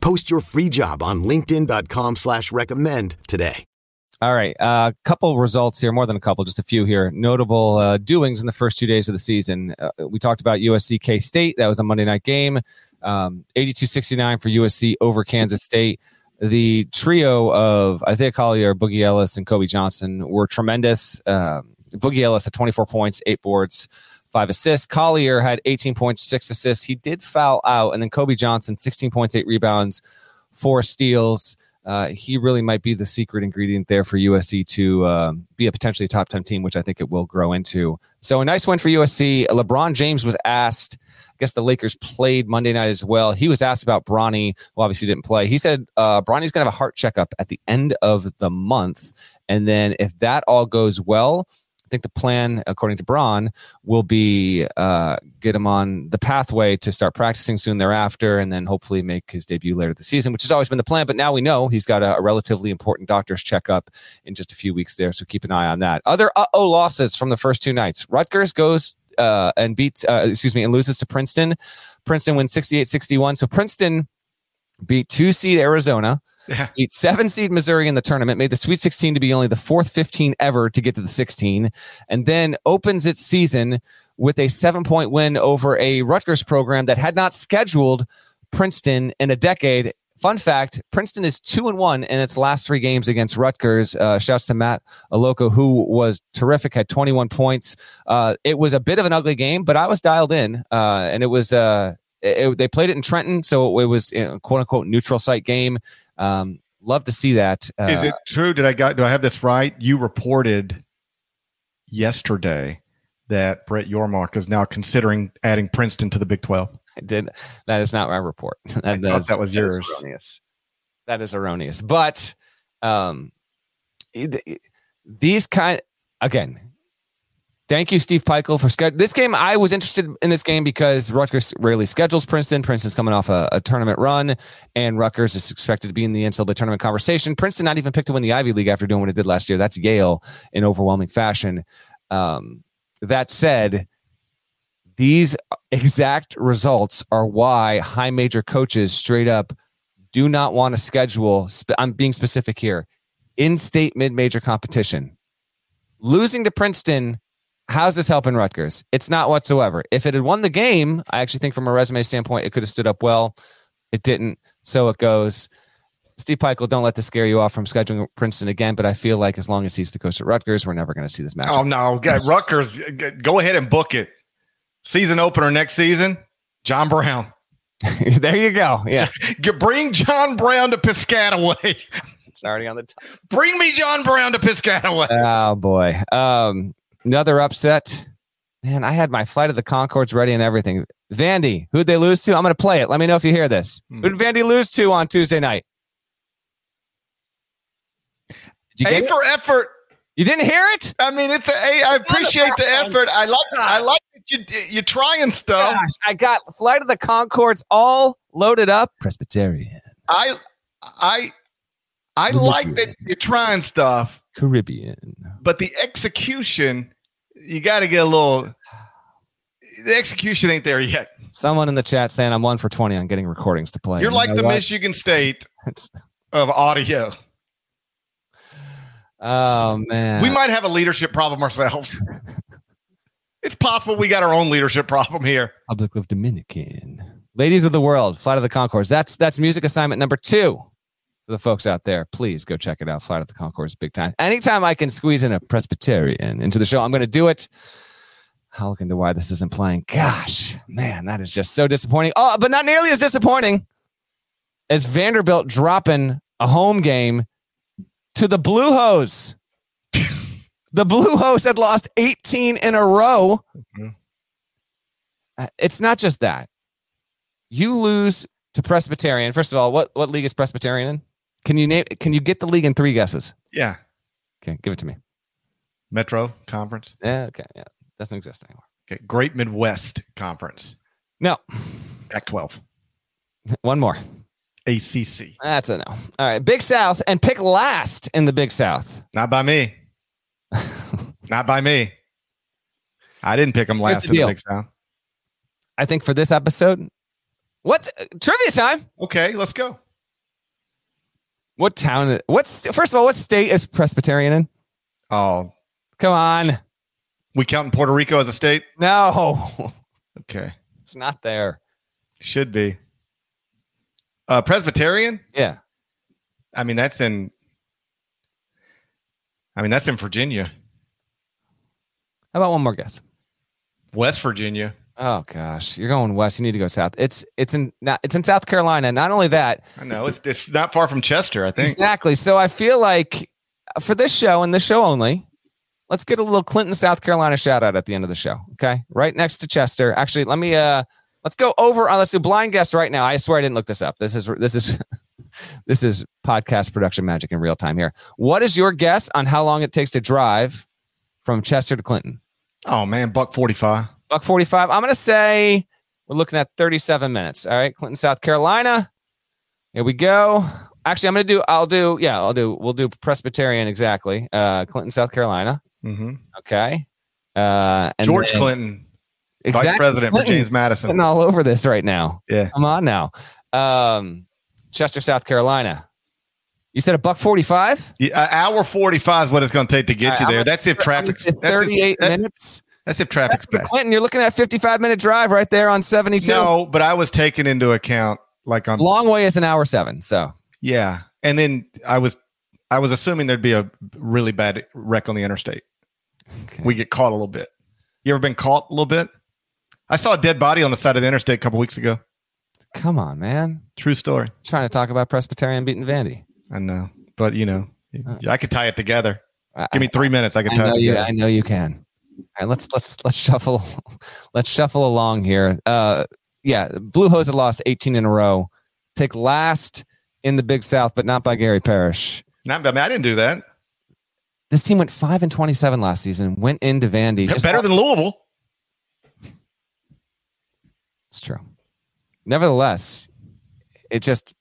Post your free job on LinkedIn.com slash recommend today. All right. A uh, couple results here, more than a couple, just a few here. Notable uh, doings in the first two days of the season. Uh, we talked about USC K State. That was a Monday night game. Um, 82 69 for USC over Kansas State the trio of Isaiah Collier, Boogie Ellis, and Kobe Johnson were tremendous. Um, Boogie Ellis had 24 points, eight boards, five assists. Collier had 18 points, six assists. He did foul out. And then Kobe Johnson, 16 points, eight rebounds, four steals. Uh, he really might be the secret ingredient there for USC to uh, be a potentially top 10 team, which I think it will grow into. So a nice win for USC. LeBron James was asked I guess the Lakers played Monday night as well. He was asked about Bronny, who obviously didn't play. He said uh, Bronny's going to have a heart checkup at the end of the month. And then if that all goes well, think the plan, according to Bron, will be uh, get him on the pathway to start practicing soon thereafter, and then hopefully make his debut later this season, which has always been the plan. But now we know he's got a, a relatively important doctor's checkup in just a few weeks there, so keep an eye on that. Other oh losses from the first two nights: Rutgers goes uh, and beats, uh, excuse me, and loses to Princeton. Princeton wins 68 61. So Princeton beat two seed Arizona, yeah. beat seven seed Missouri in the tournament, made the Sweet 16 to be only the fourth 15 ever to get to the 16, and then opens its season with a seven point win over a Rutgers program that had not scheduled Princeton in a decade Fun fact: Princeton is two and one in its last three games against Rutgers. Uh, shouts to Matt Allocco, who was terrific, had 21 points. Uh, it was a bit of an ugly game, but I was dialed in, uh, and it was. Uh, it, they played it in Trenton, so it was you know, quote unquote neutral site game. Um, love to see that. Uh, is it true? Did I got? Do I have this right? You reported yesterday that Brett Yormark is now considering adding Princeton to the Big 12. I did. That is not my report. That, that, is, that was yours. That is erroneous. That is erroneous. But um, these kind again. Thank you, Steve Pikiell, for schedule. This game, I was interested in this game because Rutgers rarely schedules Princeton. Princeton's coming off a, a, tournament run, and Rutgers is expected to be in the NCAA tournament conversation. Princeton not even picked to win the Ivy League after doing what it did last year. That's Yale in overwhelming fashion. Um, that said, these exact results are why high major coaches straight up do not want to schedule. I'm being specific here in state mid major competition. Losing to Princeton, how's this helping Rutgers? It's not whatsoever. If it had won the game, I actually think from a resume standpoint, it could have stood up well. It didn't. So it goes. Steve Pikiell, don't let this scare you off from scheduling Princeton again. But I feel like as long as he's the coach at Rutgers, we're never going to see this match. Oh no, Rutgers, go ahead and book it. Season opener next season, John Brown. there you go. Yeah. Bring John Brown to Piscataway. it's already on the top. Bring me John Brown to Piscataway. Oh boy. Um, another upset. Man, I had my flight of the Conchords ready and everything. Vandy, who'd they lose to? I'm going to play it. Let me know if you hear this. Hmm. Who did Vandy lose to on Tuesday night? A for effort. You didn't hear it? I mean, it's a. a I appreciate the effort. I like. I like that you you're trying stuff. Gosh, I got Flight of the Conchords all loaded up. Presbyterian. I I I like that you're trying stuff. Caribbean. But the execution, you got to get a little. The execution ain't there yet. Someone in the chat saying I'm one for twenty on getting recordings to play. You're like you know the what? Michigan State of audio. Oh man, we might have a leadership problem ourselves. It's possible we got our own leadership problem here. Republic of Dominican. Ladies of the World, Flight of the Conchords. That's that's music assignment number two for the folks out there. Please go check it out. Flight of the Conchords, big time. Anytime I can squeeze in a Presbyterian into the show, I'm going to do it. I'll look into why this isn't playing. Gosh, man, that is just so disappointing. Oh, but not nearly as disappointing as Vanderbilt dropping a home game to the Blue Hose. the Blue Hose had lost 18 in a row. Mhm. Uh, It's not just that. You lose to Presbyterian. First of all, what, what league is Presbyterian in? Can you name can you get the league in three guesses? Yeah. Okay, give it to me. Metro Conference. Yeah, okay, yeah. Doesn't exist anymore. Okay. Great Midwest Conference. No. Pac 12. One more. ACC. That's a no. All right. Big South and pick last in the Big South. Not by me. Not by me. I didn't pick them last the in the. Big South. I think for this episode, what trivia time? Okay, let's go. What town? What's first of all, what state is Presbyterian in? Oh, Come on. we counting Puerto Rico as a state? No, Okay. it's not there. Should be. Uh, Presbyterian? Yeah. I mean, that's in. I mean, that's in Virginia, How about one more guess? West Virginia. Oh gosh, you're going west. You need to go south. It's it's in it's in South Carolina. Not only that, I know it's, it's not far from Chester. I think. exactly. So I feel like for this show and this show only, let's get a little Clinton, South Carolina shout out at the end of the show. Okay, right next to Chester. Actually, let me uh let's go over. Uh, let's do blind guess right now. I swear I didn't look this up. This is this is this is podcast production magic in real time here. What is your guess on how long it takes to drive from Chester to Clinton? Oh man, buck forty-five. Buck 45. I'm going to say we're looking at 37 minutes. All right. Clinton, South Carolina. Here we go. Actually, I'm going to do, I'll do, yeah, I'll do, we'll do Presbyterian exactly. Uh, Clinton, South Carolina. Mm-hmm. Okay. Uh, and George then- Clinton, exactly. vice president for James Madison. All over this right now. Yeah. Come on now. Um, Chester, South Carolina. You said a buck 45? Yeah, hour forty-five is what it's going to take to get All you there. That's if traffic's say that's if- 38 that's- minutes. That's if traffic's bad. Clinton, you're looking at 55 minute drive right there on 72. No, but I was taking into account like on Long way is an hour seven. So yeah, and then I was I was assuming there'd be a really bad wreck on the interstate. Okay. We get caught a little bit. You ever been caught a little bit? I saw a dead body on the side of the interstate a couple weeks ago. come on, man. True story. trying to talk about Presbyterian beating Vandy. I know, but you know, uh, I could tie it together. I, Give me three minutes. I could I tie know it you. I know you can. All right, let's let's let's shuffle, let's shuffle along here. Uh, yeah, Blue Hose had lost 18 in a row. Pick last in the Big South, but not by Gary Parrish. Not, I mean, I didn't do that. This team went five and 27 last season. Went into Vandy. Just Better than Louisville. It's true. Nevertheless, it just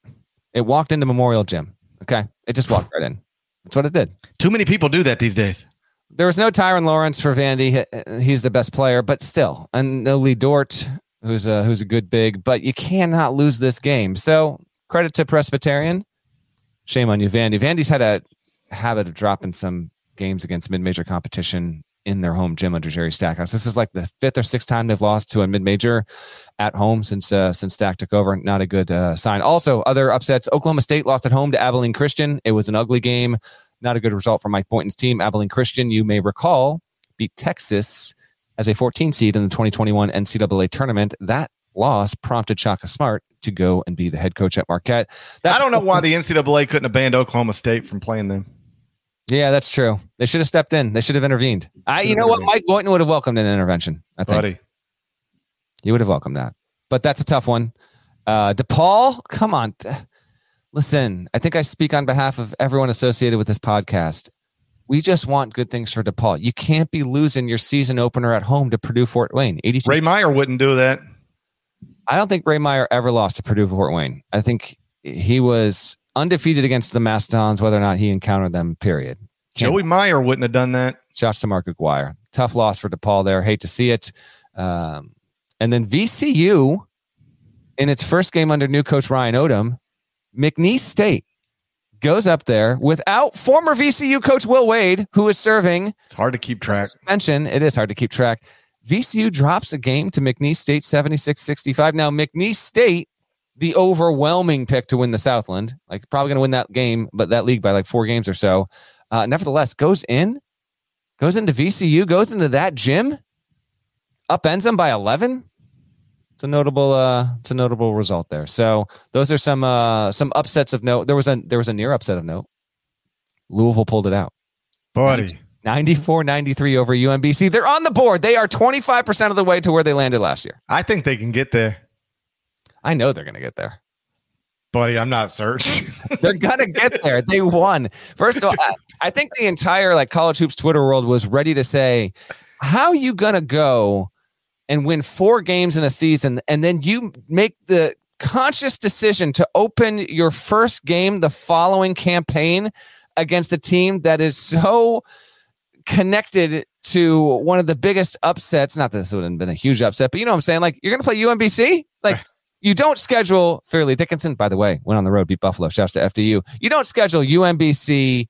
it walked into Memorial Gym. Okay, it just walked right in. That's what it did. Too many people do that these days. There was no Tyrin Lawrence for Vandy. He's the best player, but still, and no Lee Dort, who's a who's a good big. But you cannot lose this game. So credit to Presbyterian. Shame on you, Vandy. Vandy's had a habit of dropping some games against mid-major competition in their home gym under Jerry Stackhouse. This is like the fifth or sixth time they've lost to a mid-major at home since uh, since Stack took over. Not a good uh, sign. Also, other upsets: Oklahoma State lost at home to Abilene Christian. It was an ugly game. Not a good result for Mike Boynton's team. Abilene Christian, you may recall, beat Texas as a 14 seed in the 2021 NCAA tournament. That loss prompted Shaka Smart to go and be the head coach at Marquette. That's I don't know why the NCAA couldn't have banned Oklahoma State from playing them. Yeah, that's true. They should have stepped in. They should have intervened. I, you know what? Mike Boynton would have welcomed an intervention. I think Buddy. he would have welcomed that. But that's a tough one. Uh, DePaul, come on. Listen, I think I speak on behalf of everyone associated with this podcast. We just want good things for DePaul. You can't be losing your season opener at home to Purdue Fort Wayne. 82 Ray Meyer wouldn't do that. I don't think Ray Meyer ever lost to Purdue Fort Wayne. I think he was undefeated against the Mastodons, whether or not he encountered them, period. Can't- Joey Meyer wouldn't have done that. Shouts to Mark Aguirre. Tough loss for DePaul there. Hate to see it. Um, and then VCU, in its first game under new coach Ryan Odom, McNeese State goes up there without former VCU coach Will Wade, who is serving It's hard to keep track. suspension. It is hard to keep track. VCU drops a game to McNeese State 76 65. Now, McNeese State, the overwhelming pick to win the Southland, like probably going to win that game, but that league by like four games or so. Uh, nevertheless, goes in, goes into VCU, goes into that gym, upends them by 11. It's a notable, uh, it's a notable result there. So those are some, uh, some upsets of note. There was a, there was a near upset of note. Louisville pulled it out. Buddy. 94 93 over UMBC. They're on the board. They are 25% of the way to where they landed last year. I think they can get there. I know they're going to get there. Buddy, I'm not certain. they're going to get there. They won. First of all, I, I think the entire like college hoops Twitter world was ready to say, how are you going to go and win four games in a season and then you make the conscious decision to open your first game the following campaign against a team that is so connected to one of the biggest upsets. Not that this would have been a huge upset, but you know what I'm saying? Like, you're going to play UMBC? Like, you don't schedule Fairleigh Dickinson, by the way, went on the road, beat Buffalo. Shouts to FDU. You don't schedule UMBC,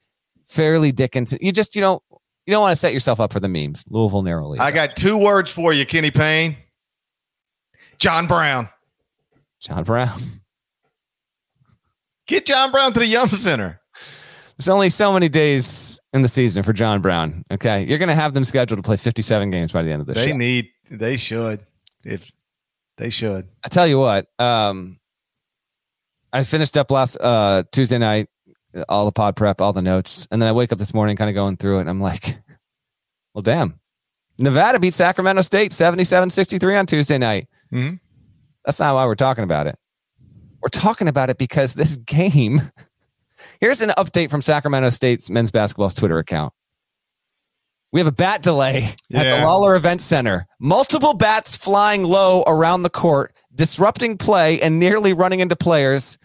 Fairleigh Dickinson. You just, you don't, you don't want to set yourself up for the memes. Louisville narrowly. I got two words for you, Kenny Payne. John Brown. John Brown. Get John Brown to the Yum Center. There's only so many days in the season for John Brown. Okay. You're going to have them scheduled to play 57 games by the end of the they show. need, they should. If they should. I tell you what, um, I finished up last uh, Tuesday night, all the pod prep, all the notes, and then I wake up this morning, kind of going through it, and I'm like, well, damn. Nevada beat Sacramento State 77 63 on Tuesday night. Mm-hmm. That's not why we're talking about it. We're talking about it because this game. Here's an update from Sacramento State's men's basketball's Twitter account. We have a bat delay at the Yeah. Lawlor Event Center. Multiple bats flying low around the court, disrupting play and nearly running into players.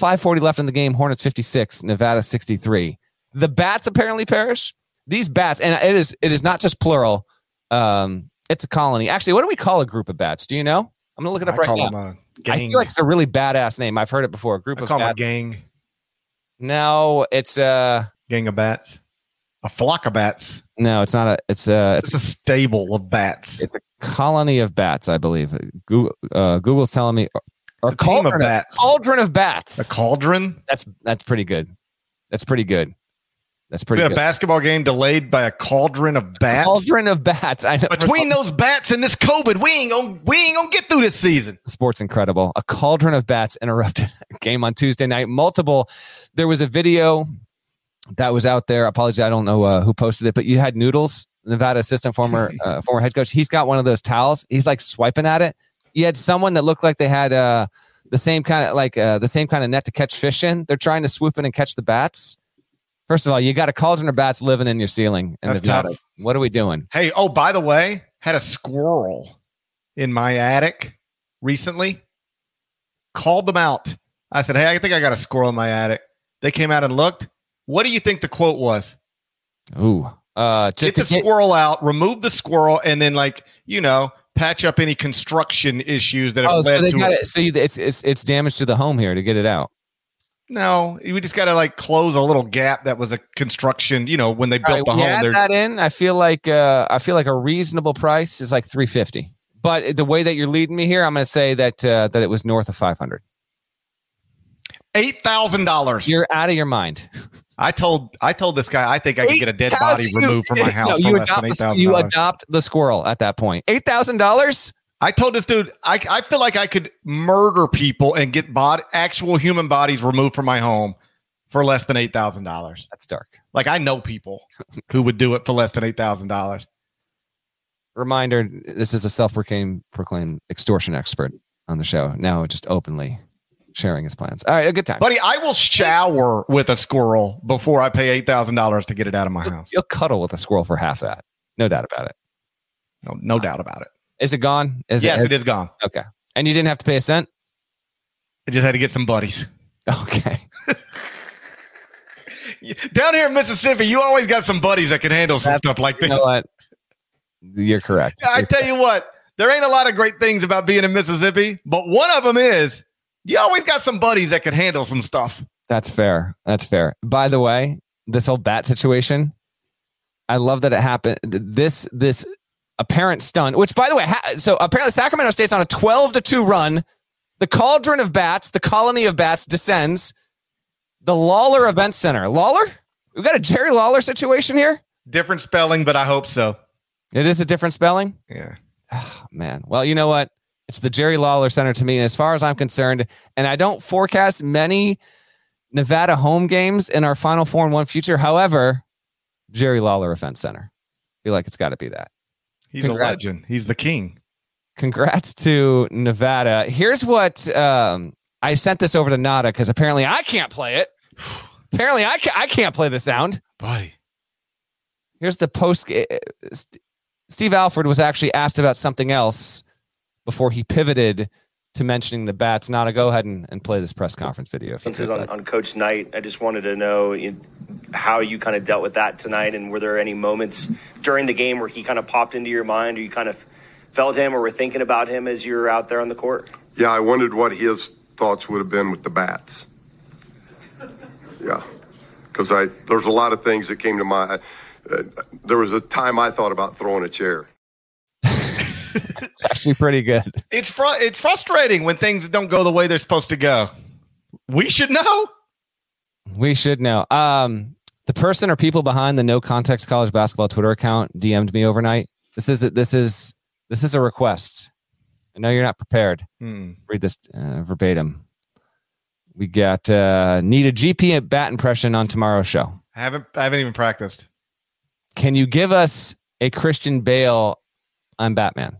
540 left in the game. Hornets 56, Nevada 63. The bats apparently perish. These bats, and it is it is not just plural. Um, it's a colony. Actually, what do we call a group of bats? Do you know? I'm gonna look it up I right call now. them a gang. I feel like it's a really badass name. I've heard it before. A group I of call them a bats. gang. No, it's a Gang of bats. A flock of bats. no, it's not a it's a it's It's a stable of bats. it's a colony of bats, I believe. Google, uh, Google's telling me a team of cauldron bats. cauldron of bats. A cauldron. That's that's pretty good. That's pretty good. That's We pretty had a good. basketball game delayed by a cauldron of bats. Cauldron of bats. I know. Between those bats and this COVID, we ain't gonna we ain't gonna get through this season. sports incredible. A cauldron of bats interrupted a game on Tuesday night. Multiple. There was a video that was out there. Apologies, I don't know uh, who posted it, but you had Noodles, Nevada assistant former uh, former head coach. He's got one of those towels. He's like swiping at it. You had someone that looked like they had uh, the same kind of like uh, the same kind of net to catch fish in. They're trying to swoop in and catch the bats. First of all, you got a cauldron of bats living in your ceiling. In That's tough. What are we doing? Hey, oh, by the way, had a squirrel in my attic recently. Called them out. I said, Hey, I think I got a squirrel in my attic. They came out and looked. What do you think the quote was? Ooh, uh, just Get the get- squirrel out, remove the squirrel, and then like, you know, patch up any construction issues that have Oh, so led they to got it. So you, it's it's it's damage to the home here to get it out. No, we just gotta like close a little gap that was a construction, you know, when they built right, the home. add They're- that in, I feel like uh, I feel like a reasonable price is like three fifty. But the way that you're leading me here, I'm going to say that uh, that it was north of five hundred. Eight thousand dollars. You're out of your mind. I told I told this guy I think I could get a dead body 8,000 removed from my No, house you for less adopt the, you adopt the squirrel at that point. Eight thousand dollars. I told this dude I I feel like I could murder people and get bod actual human bodies removed from my home for less than eight thousand dollars. That's dark. Like I know people who would do it for less than eight thousand dollars. Reminder: This is a self-proclaimed proclaimed extortion expert on the show. Now, just openly sharing his plans. All right, a good time. Buddy, I will shower with a squirrel before I pay eight thousand dollars to get it out of my You'll, house. you'll cuddle with a squirrel for half that. No doubt about it. No, no doubt about it. Is it gone? Is yes, it? it is gone. Okay. And you didn't have to pay a cent? I just had to get some buddies. Okay. Down here in Mississippi, you always got some buddies that can handle some That's- stuff like You this. know what? You're correct. I tell you what, there ain't a lot of great things about being in Mississippi, but one of them is you always got some buddies that can handle some stuff. That's fair. That's fair. By the way, this whole bat situation, I love that it happened. This this apparent stun, which by the way, ha- so apparently Sacramento State's on a 12 to 2 run. The cauldron of bats, the colony of bats descends. The Lawlor Event Center. Lawlor? We got a Jerry Lawler situation here? Different spelling, but I hope so. It is a different spelling? Yeah. Oh, man. Well, you know what? It's the Jerry Lawler Center to me. As far as I'm concerned, and I don't forecast many Nevada home games in our Final Four and One future. However, Jerry Lawler Offense Center. I feel like it's got to be that. He's Congrats. a legend. He's the king. Congrats to Nevada. Here's what um, I sent this over to Nada because apparently I can't play it. apparently I, ca- I can't play the sound. Buddy. Here's the post. uh, St- Steve Alford was actually asked about something else before he pivoted to mentioning the bats. Nada, go ahead and, and play this press conference video. If you is could, on, on Coach Knight. I just wanted to know you- how you kind of dealt with that tonight, and were there any moments during the game where he kind of popped into your mind, or you kind of felt him, or were thinking about him as you were out there on the court? Yeah, I wondered what his thoughts would have been with the bats. Yeah, because I there's a lot of things that came to mind. Uh, there was a time I thought about throwing a chair. It's actually pretty good. It's fr- it's frustrating when things don't go the way they're supposed to go. We should know. We should know. Um, the person or people behind the No Context College Basketball Twitter account DM'd me overnight. This is this is this is a request. I know you're not prepared. Hmm. Read this uh, verbatim. We got uh, need a GP at bat impression on tomorrow's show. I haven't I haven't even practiced. Can you give us a Christian Bale on Batman?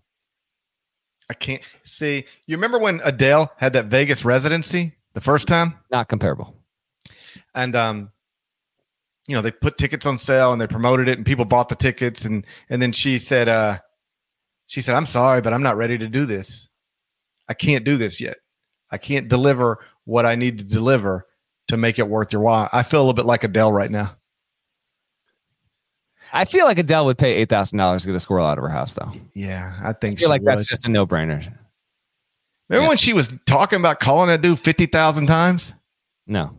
I can't see. You remember when Adele had that Vegas residency the first time? Not comparable. and um you know they put tickets on sale and they promoted it and people bought the tickets and and then she said uh she said i'm sorry but i'm not ready to do this i can't do this yet i can't deliver what i need to deliver to make it worth your while i feel a little bit like adele right now I feel like Adele would pay eight thousand dollars to get a squirrel out of her house, though. yeah i think I feel like would. that's just a no brainer. remember yeah. when she was talking about calling that dude 50000 times No,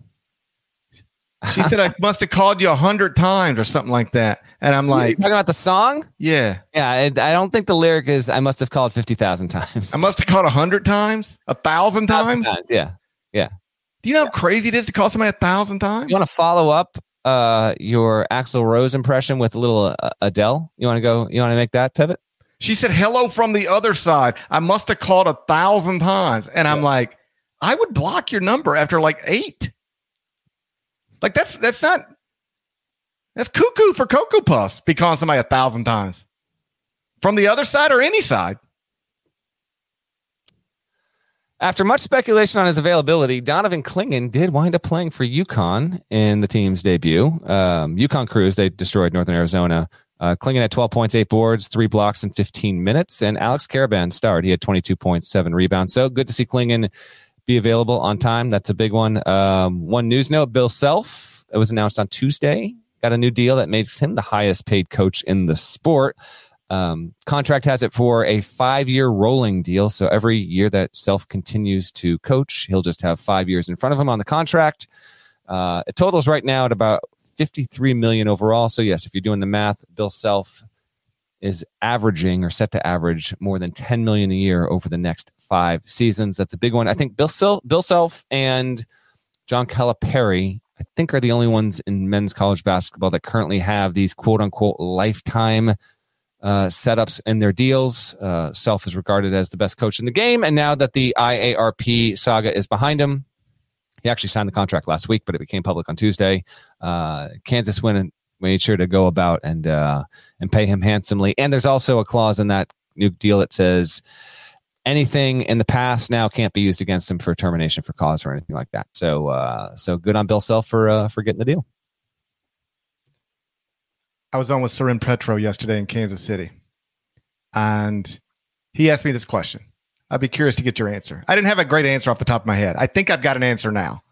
she said i must have called you a hundred times or something like that and i'm like talking about the song. yeah Yeah, I, I don't think the lyric is "I must have called fifty thousand times." i must have called a hundred times a thousand Thousand times Yeah. Yeah. Do you know how crazy it is to call somebody a thousand times? You want to follow up uh, your Axl Rose impression with a little uh, Adele? You want to go? You want to make that pivot? she said hello from the other side. I must have called a thousand times. And I'm like, I would block your number after like eight. Like that's that's not that's cuckoo for Cocoa Puffs be calling somebody a thousand times. From the other side or any side. After much speculation on his availability, Donovan Clingan did wind up playing for UConn in the team's debut. Um, UConn Cruise, they destroyed Northern Arizona. Uh, Clingan had 12 points, eight boards, three blocks in 15 minutes. And Alex Karaban starred. He had 22 points, seven rebounds. So good to see Clingan be available on time. That's a big one. Um, one news note Bill Self, it was announced on Tuesday, got a new deal that makes him the highest paid coach in the sport. Um, contract has it for a five year rolling deal. So every year that Self continues to coach, he'll just have five years in front of him on the contract. Uh, it totals right now at about 53 million overall. So yes, if you're doing the math, Bill Self is averaging or set to average more than 10 million a year over the next five seasons. That's a big one. I think Bill Self, Bill Self and John Calipari, I think are the only ones in men's college basketball that currently have these quote unquote lifetime uh, setups in their deals. Uh, Self is regarded as the best coach in the game. And now that the IARP saga is behind him, he actually signed the contract last week, but it became public on Tuesday. Uh, Kansas went and made sure to go about and uh, and pay him handsomely. And there's also a clause in that new deal that says anything in the past now can't be used against him for termination for cause or anything like that. So uh, so good on Bill Self for for getting the deal. I was on with Soren Petro yesterday in Kansas City, and he asked me this question. I'd be curious to get your answer. I didn't have a great answer off the top of my head. I think I've got an answer now.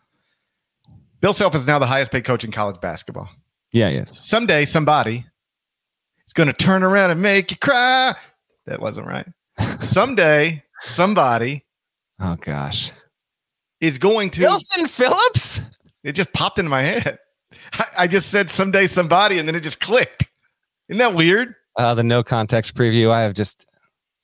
Bill Self is now the highest paid coach in college basketball. Yeah, yes. Someday, somebody is going to turn around and make you cry. That wasn't right. Someday, somebody Oh gosh. is going to. Wilson Phillips? It just popped into my head. I, I just said someday, somebody, and then it just clicked. Isn't that weird? Uh, the no context preview. I have just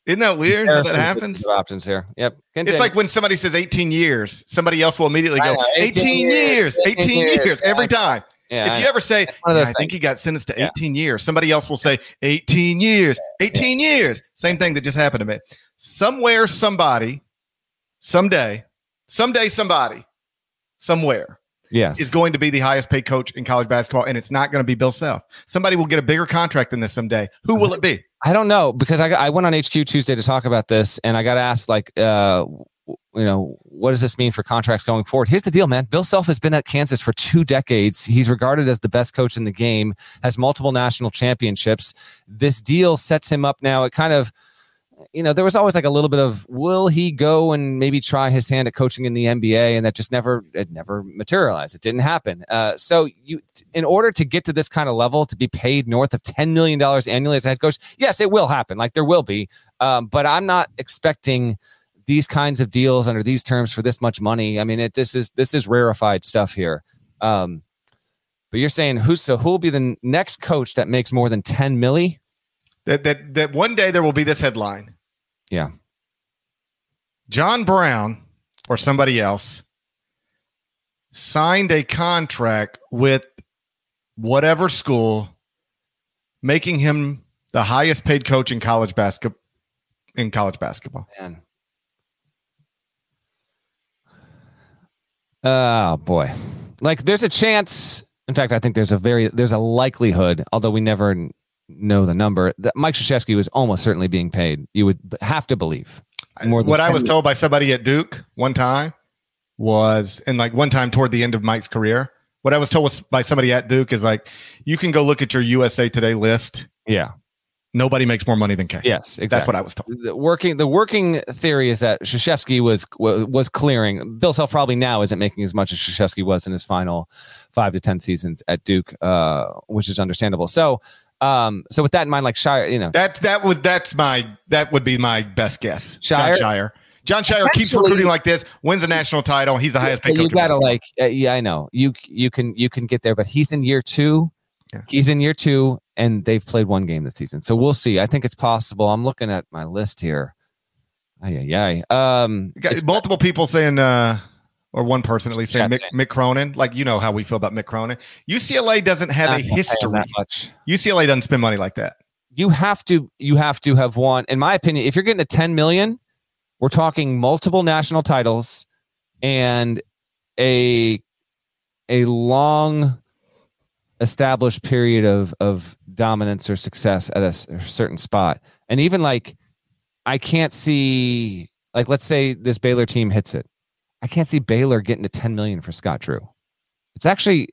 Isn't that weird how that happens? Options here. Yep. Continue. It's like when somebody says 18 years, somebody else will immediately go, know, 18, 18 years, years, 18 18 years, years. every time. yeah, if you ever say, "Yeah, I think he got sentenced to Yeah. 18 years, somebody else will say 18 years, 18 years. Same thing that just happened to me. Somewhere, somebody, someday, someday, somebody, somewhere yes. is going to be the highest paid coach in college basketball, and it's not going to be Bill Self. Somebody will get a bigger contract than this someday. Who will it be? I don't know because I, I went on HQ Tuesday to talk about this and I got asked like, uh, you know, what does this mean for contracts going forward? Here's the deal, man. Bill Self has been at Kansas for two decades. He's regarded as the best coach in the game, has multiple national championships. This deal sets him up now. It kind of, you know, there was always like a little bit of, will he go and maybe try his hand at coaching in the NBA? And that just never, it never materialized. It didn't happen. Uh, so you, in order to get to this kind of level, to be paid north of $10 million annually as a head coach, yes, it will happen. Like there will be. Um, but I'm not expecting these kinds of deals under these terms for this much money. I mean, it, this is, this is rarefied stuff here. Um, but you're saying who's, so who will be the next coach that makes more than 10 milli? That that that one day there will be this headline. Yeah. John Brown or somebody else signed a contract with whatever school, making him the highest paid coach in college basketball. In college basketball, Man. Oh boy. Like there's a chance. In fact, I think there's a very there's a likelihood, although we never know the number, that Mike Krzyzewski was almost certainly being paid. You would have to believe. More than what I 10 was told by somebody at Duke one time was, and like one time toward the end of Mike's career, what I was told was by somebody at Duke is like, you can go look at your USA Today list. Yeah. Nobody makes more money than K. Yes, exactly. That's what I was told. The working the working theory is that Krzyzewski was was clearing. Bill Self probably now isn't making as much as Krzyzewski was in his final five to ten seasons at Duke, uh, which is understandable. So, um, so with that in mind, like Scheyer, you know, That that would that's my that would be my best guess. Scheyer? Jon Scheyer. Jon Scheyer keeps recruiting like this, wins a national title. He's the highest paid you gotta like, uh, yeah, I know you you can you can get there, but he's in year two. Yeah. He's in year two, and they've played one game this season, so we'll see. I think it's possible. I'm looking at my list here. Ay, ay, ay. Um, You got it's- multiple people saying, uh, or one person at least say Mick, Mick Cronin. Like you know how we feel about Mick Cronin. UCLA doesn't have not a gonna pay him history. that much. UCLA doesn't spend money like that. you have to you have to have won in my opinion if you're getting a 10 million we're talking multiple national titles and a a long established period of of dominance or success at a certain spot and even like i can't see like let's say this baylor team hits it i can't see baylor getting to 10 million for scott drew it's actually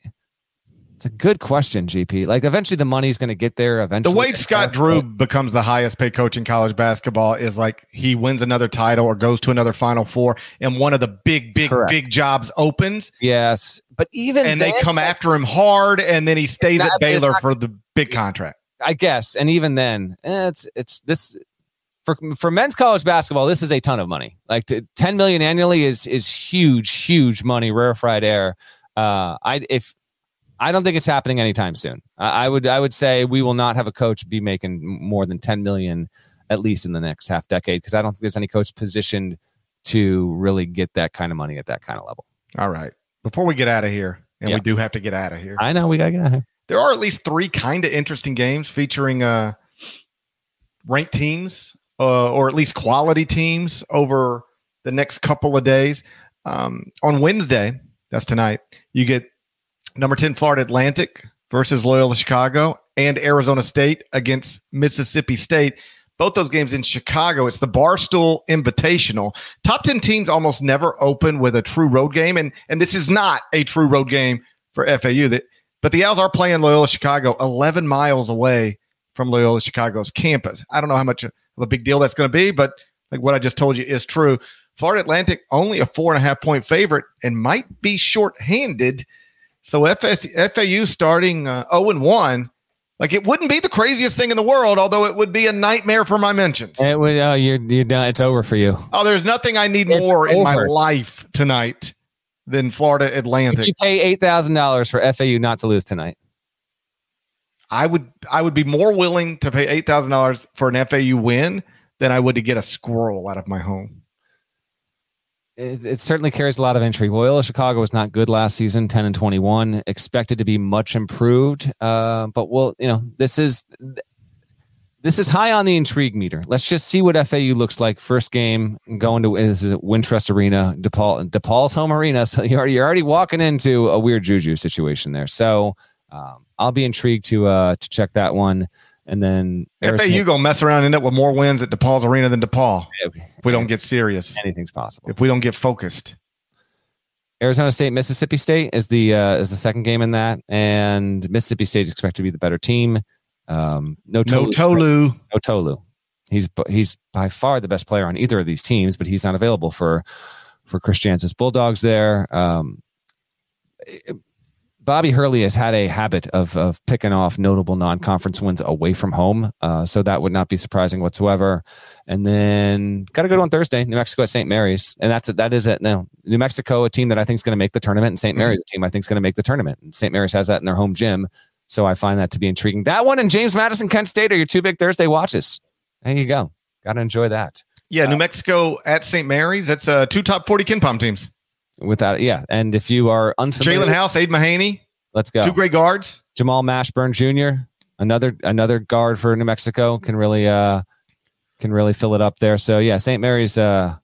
it's a good question gp like eventually the money's going to get there Eventually, The way Scott Drew becomes the highest paid coach in college basketball is like he wins another title or goes to another Final Four, and one of the big, big, Correct. big jobs opens, Yes, but even and they then, come after him hard, and then he stays not- at Baylor not- for the big contract. I guess, and even then, eh, it's it's this for for men's college basketball. This is a ton of money. Like to, ten million annually is is huge, huge money, rarefied air. Uh, I if I don't think it's happening anytime soon. I, I would I would say we will not have a coach be making more than ten million at least in the next half decade because I don't think there's any coach positioned to really get that kind of money at that kind of level. All right. Before we get out of here, and Yeah. we do have to get out of here. I know we gotta get out of here. there are at least three kind of interesting games featuring uh, ranked teams uh, or at least quality teams over the next couple of days. Um, on Wednesday, that's tonight, you get number 10 Florida Atlantic versus Loyola Chicago and Arizona State against Mississippi State. Both those games in Chicago. It's the Barstool Invitational. Top 10 teams almost never open with a true road game. And, and this is not a true road game for FAU. That but the Owls are playing Loyola Chicago 11 miles away from Loyola Chicago's campus. I don't know how much of a big deal that's going to be, but like what I just told you is true. Florida Atlantic only a four and a half point favorite and might be shorthanded. So FS, FAU starting uh, 0 and 1, like it wouldn't be the craziest thing in the world, although it would be a nightmare for my mentions. It would, oh, you're you're done. It's over for you. Oh, there's nothing I need It's more in my life tonight than Florida If Atlantic. you pay eight thousand dollars for FAU not to lose tonight, I would I would be more willing to pay eight thousand dollars for an FAU win than I would to get a squirrel out of my home. It, it, certainly carries a lot of intrigue. Loyola Chicago was not good last season, ten and twenty one. Expected to be much improved, uh, but well, you know, this is this is high on the intrigue meter. Let's just see what FAU looks like first game going to this is Wintrust Arena, DePaul DePaul's home arena. So you're you're already walking into a weird juju situation there. So um, I'll be intrigued to uh, to check that one. And then FAU gonna mess around and end up with more wins at DePaul's arena than DePaul. If we don't get serious, anything's possible. If we don't get focused. Arizona State, Mississippi State is the uh, is the second game in that, and Mississippi State is expected to be the better team. Um, no Tolu. No Tolu. No Tolu. He's he's by far the best player on either of these teams, but he's not available for for Chris Jans's Bulldogs there. Um, Bobby Hurley has had a habit of of picking off notable non conference wins away from home, uh, so that would not be surprising whatsoever. And then got a good one Thursday, New Mexico at St. Mary's, and that's that is it. Now New Mexico, a team that I think is going to make the tournament, and St. Mary's, a team I think is going to make the tournament. And St. Mary's has that in their home gym. So I find that to be intriguing. That one and James Madison, Kent State are your two big Thursday watches. There you go. Got to enjoy that. Yeah, New Mexico at St. Mary's. That's uh, two top 40 KenPom teams. Without, yeah. And if you are unfamiliar, Jaelen House, Aidan Mahaney. Let's go. Two great guards. Jamal Mashburn Jr., another another guard for New Mexico, can really uh can really fill it up there. So yeah, St. Mary's uh,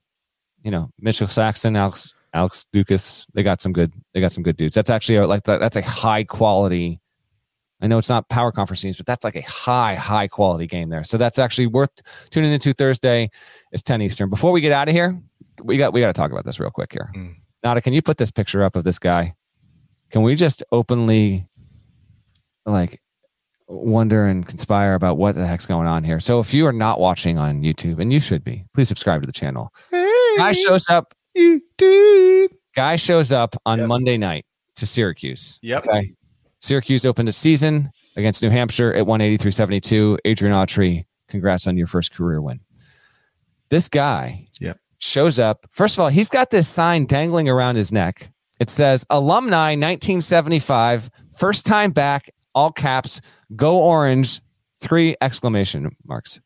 you know, Mitchell Saxen, Alex Alex Ducas, they got some good they got some good dudes. That's actually a, like that, that's a high quality I know it's not power conference teams, but that's like a high, high quality game there. So that's actually worth tuning into Thursday. It's 10 Eastern. Before we get out of here, we got we got to talk about this real quick here. Mm. Nada, can you put this picture up of this guy? Can we just openly like wonder and conspire about what the heck's going on here? So if you are not watching on YouTube, and you should be, please subscribe to the channel. Hey, guy shows up. YouTube. Guy shows up on yep. Monday night to Syracuse. Yep. Okay. Syracuse opened a season against New Hampshire at 183 72. Adrian Autry, congrats on your first career win. This guy yep. Shows up. First of all, he's got this sign dangling around his neck. It says Alumni 1975, first time back, all caps, go orange, three exclamation marks.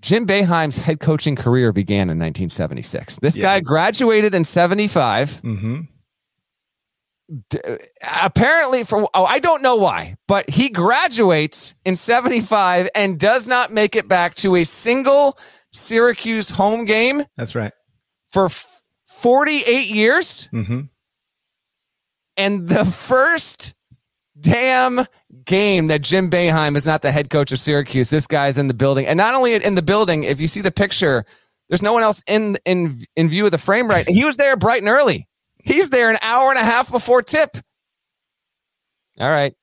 Jim Boeheim's head coaching career began in 1976. This yeah. guy graduated in 75. Mm-hmm apparently for oh I don't know why, but he graduates in 75 and does not make it back to a single Syracuse home game. That's right. For 48 years. Mm-hmm. And the first damn game that Jim Boeheim is not the head coach of Syracuse. This guy's in the building. And not only in the building, if you see the picture, there's no one else in in in view of the frame right. And He was there bright and early. He's there an hour and a half before tip. All right.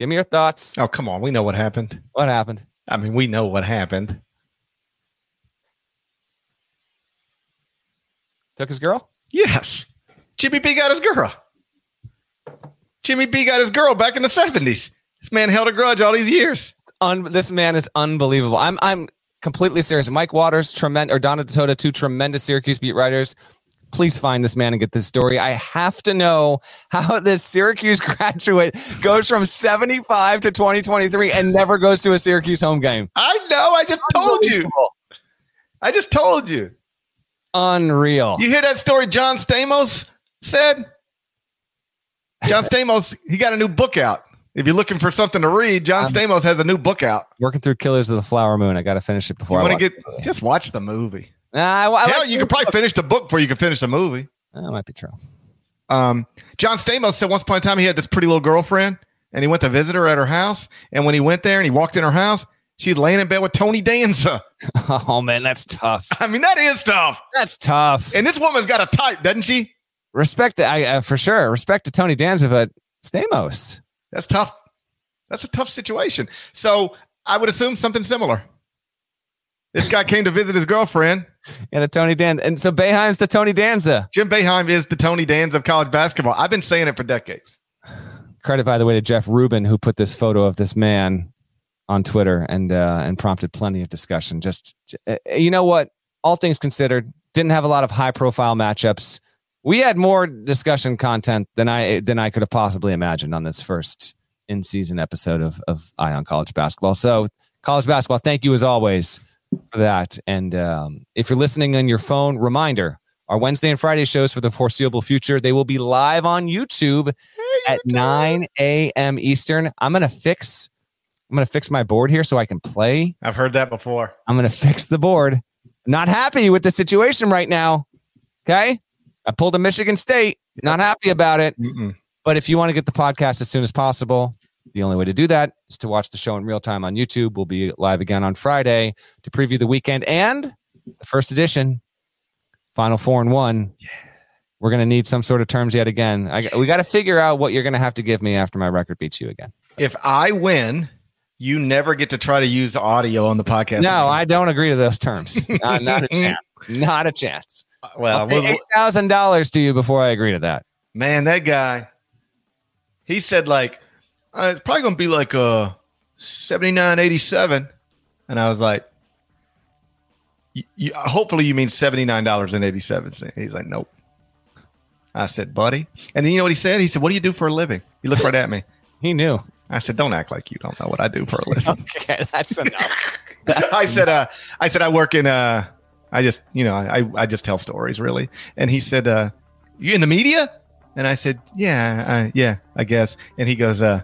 Give me your thoughts. Oh, come on. We know what happened. What happened? I mean, we know what happened. Took his girl? Yes. Jimmy B got his girl. Jimmy B got his girl back in the 70s. This man held a grudge all these years. Un- this man is unbelievable. I'm I'm completely serious. Mike Waters, tremendous, or Donna Ditota, two tremendous Syracuse beat writers please find this man and get this story. I have to know how this Syracuse graduate goes from 75 to 2023 and never goes to a Syracuse home game. I know. I just told you. I just told you. Unreal. You hear that story John Stamos said? John Stamos, he got a new book out. If you're looking for something to read, John Stamos has a new book out. Working through Killers of the Flower Moon. I got to finish it before you I want to get. Just watch the movie. Nah, I, I Hell, like you could probably finish the book before you could finish the movie. That might be true. Um, John Stamos said once upon a time he had this pretty little girlfriend, and he went to visit her at her house. And when he went there and he walked in her house, she'd laying in bed with Tony Danza. Oh man, that's tough. I mean, that is tough. That's tough. And this woman's got a type, doesn't she? Respect, to, I uh, for sure. Respect to Tony Danza, but Stamos. That's tough. That's a tough situation. So I would assume something similar. This guy came to visit his girlfriend. And a Tony Danza. And so Boeheim's the Tony Danza. Jim Boeheim is the Tony Danza of college basketball. I've been saying it for decades. Credit, by the way, to Jeff Rubin, who put this photo of this man on Twitter and uh, and prompted plenty of discussion. Just uh, you know what? All things considered, didn't have a lot of high profile matchups. We had more discussion content than I than I could have possibly imagined on this first in season episode of, of Eye on College Basketball. So, college basketball, thank you as always for that. And um, if you're listening on your phone, reminder our Wednesday and Friday shows for the foreseeable future, they will be live on YouTube at 9 a.m. Eastern. I'm going to fix. I'm going to fix my board here so I can play. I've heard that before. I'm going to fix the board. Not happy with the situation right now. Okay. I pulled a Michigan State. Not happy about it. Mm-mm. But if you want to get the podcast as soon as possible, the only way to do that is to watch the show in real time on YouTube. We'll be live again on Friday to preview the weekend and the first edition, Final Four and One. We're going to need some sort of terms yet again. I, we got to figure out what you're going to have to give me after my record beats you again. If I win, you never get to try to use the audio on the podcast. No, I don't agree to those terms. Not, not a chance. Not a chance. well, I'll pay eight thousand dollars to you before I agree to that. man, that guy, he said like, uh, it's probably going to be like uh, 79, 87. And I was like, "You- you- hopefully you mean $79.87. He's like, nope. I said, buddy. And then you know what he said? He said, what do you do for a living? He looked right at me. He knew. I said, don't act like you don't know what I do for a living. Okay, that's enough. I said, uh, I said, I work in, uh, I just, you know, I, I just tell stories really. And he said, uh, you in the media? And I said, yeah, uh, yeah, I guess. And he goes, uh,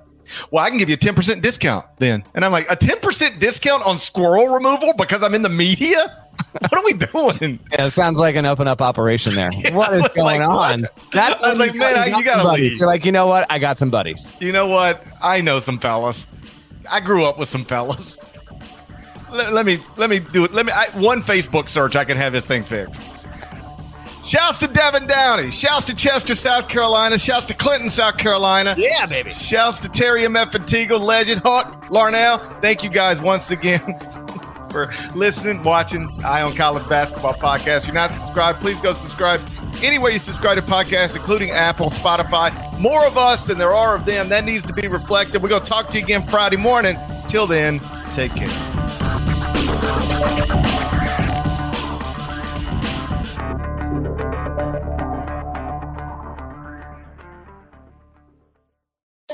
well, I can give you a 10% discount then. And I'm like, a 10% discount on squirrel removal because I'm in the media? What are we doing? Yeah, it sounds like an open up operation there. what I is was going like, what? on? That's I was when like, you man, got- you got gotta buddies. leave. You're like, you know what? I got some buddies. You know what? I know some fellas. I grew up with some fellas. Let, let me let me do it. Let me I, one Facebook search. I can have this thing fixed. Shouts to Devin Downey. Shouts to Chester, South Carolina. Shouts to Clinton, South Carolina. Yeah, baby. Shouts to Terry M. F. Fatigo, legend. Hawk, Larnell. Thank you guys once again for listening, watching Eye on College Basketball Podcast. If you're not subscribed, please go subscribe. Anyway, you subscribe to podcasts, including Apple, Spotify. More of us than there are of them. That needs to be reflected. We're going to talk to you again Friday morning. Till then, take care.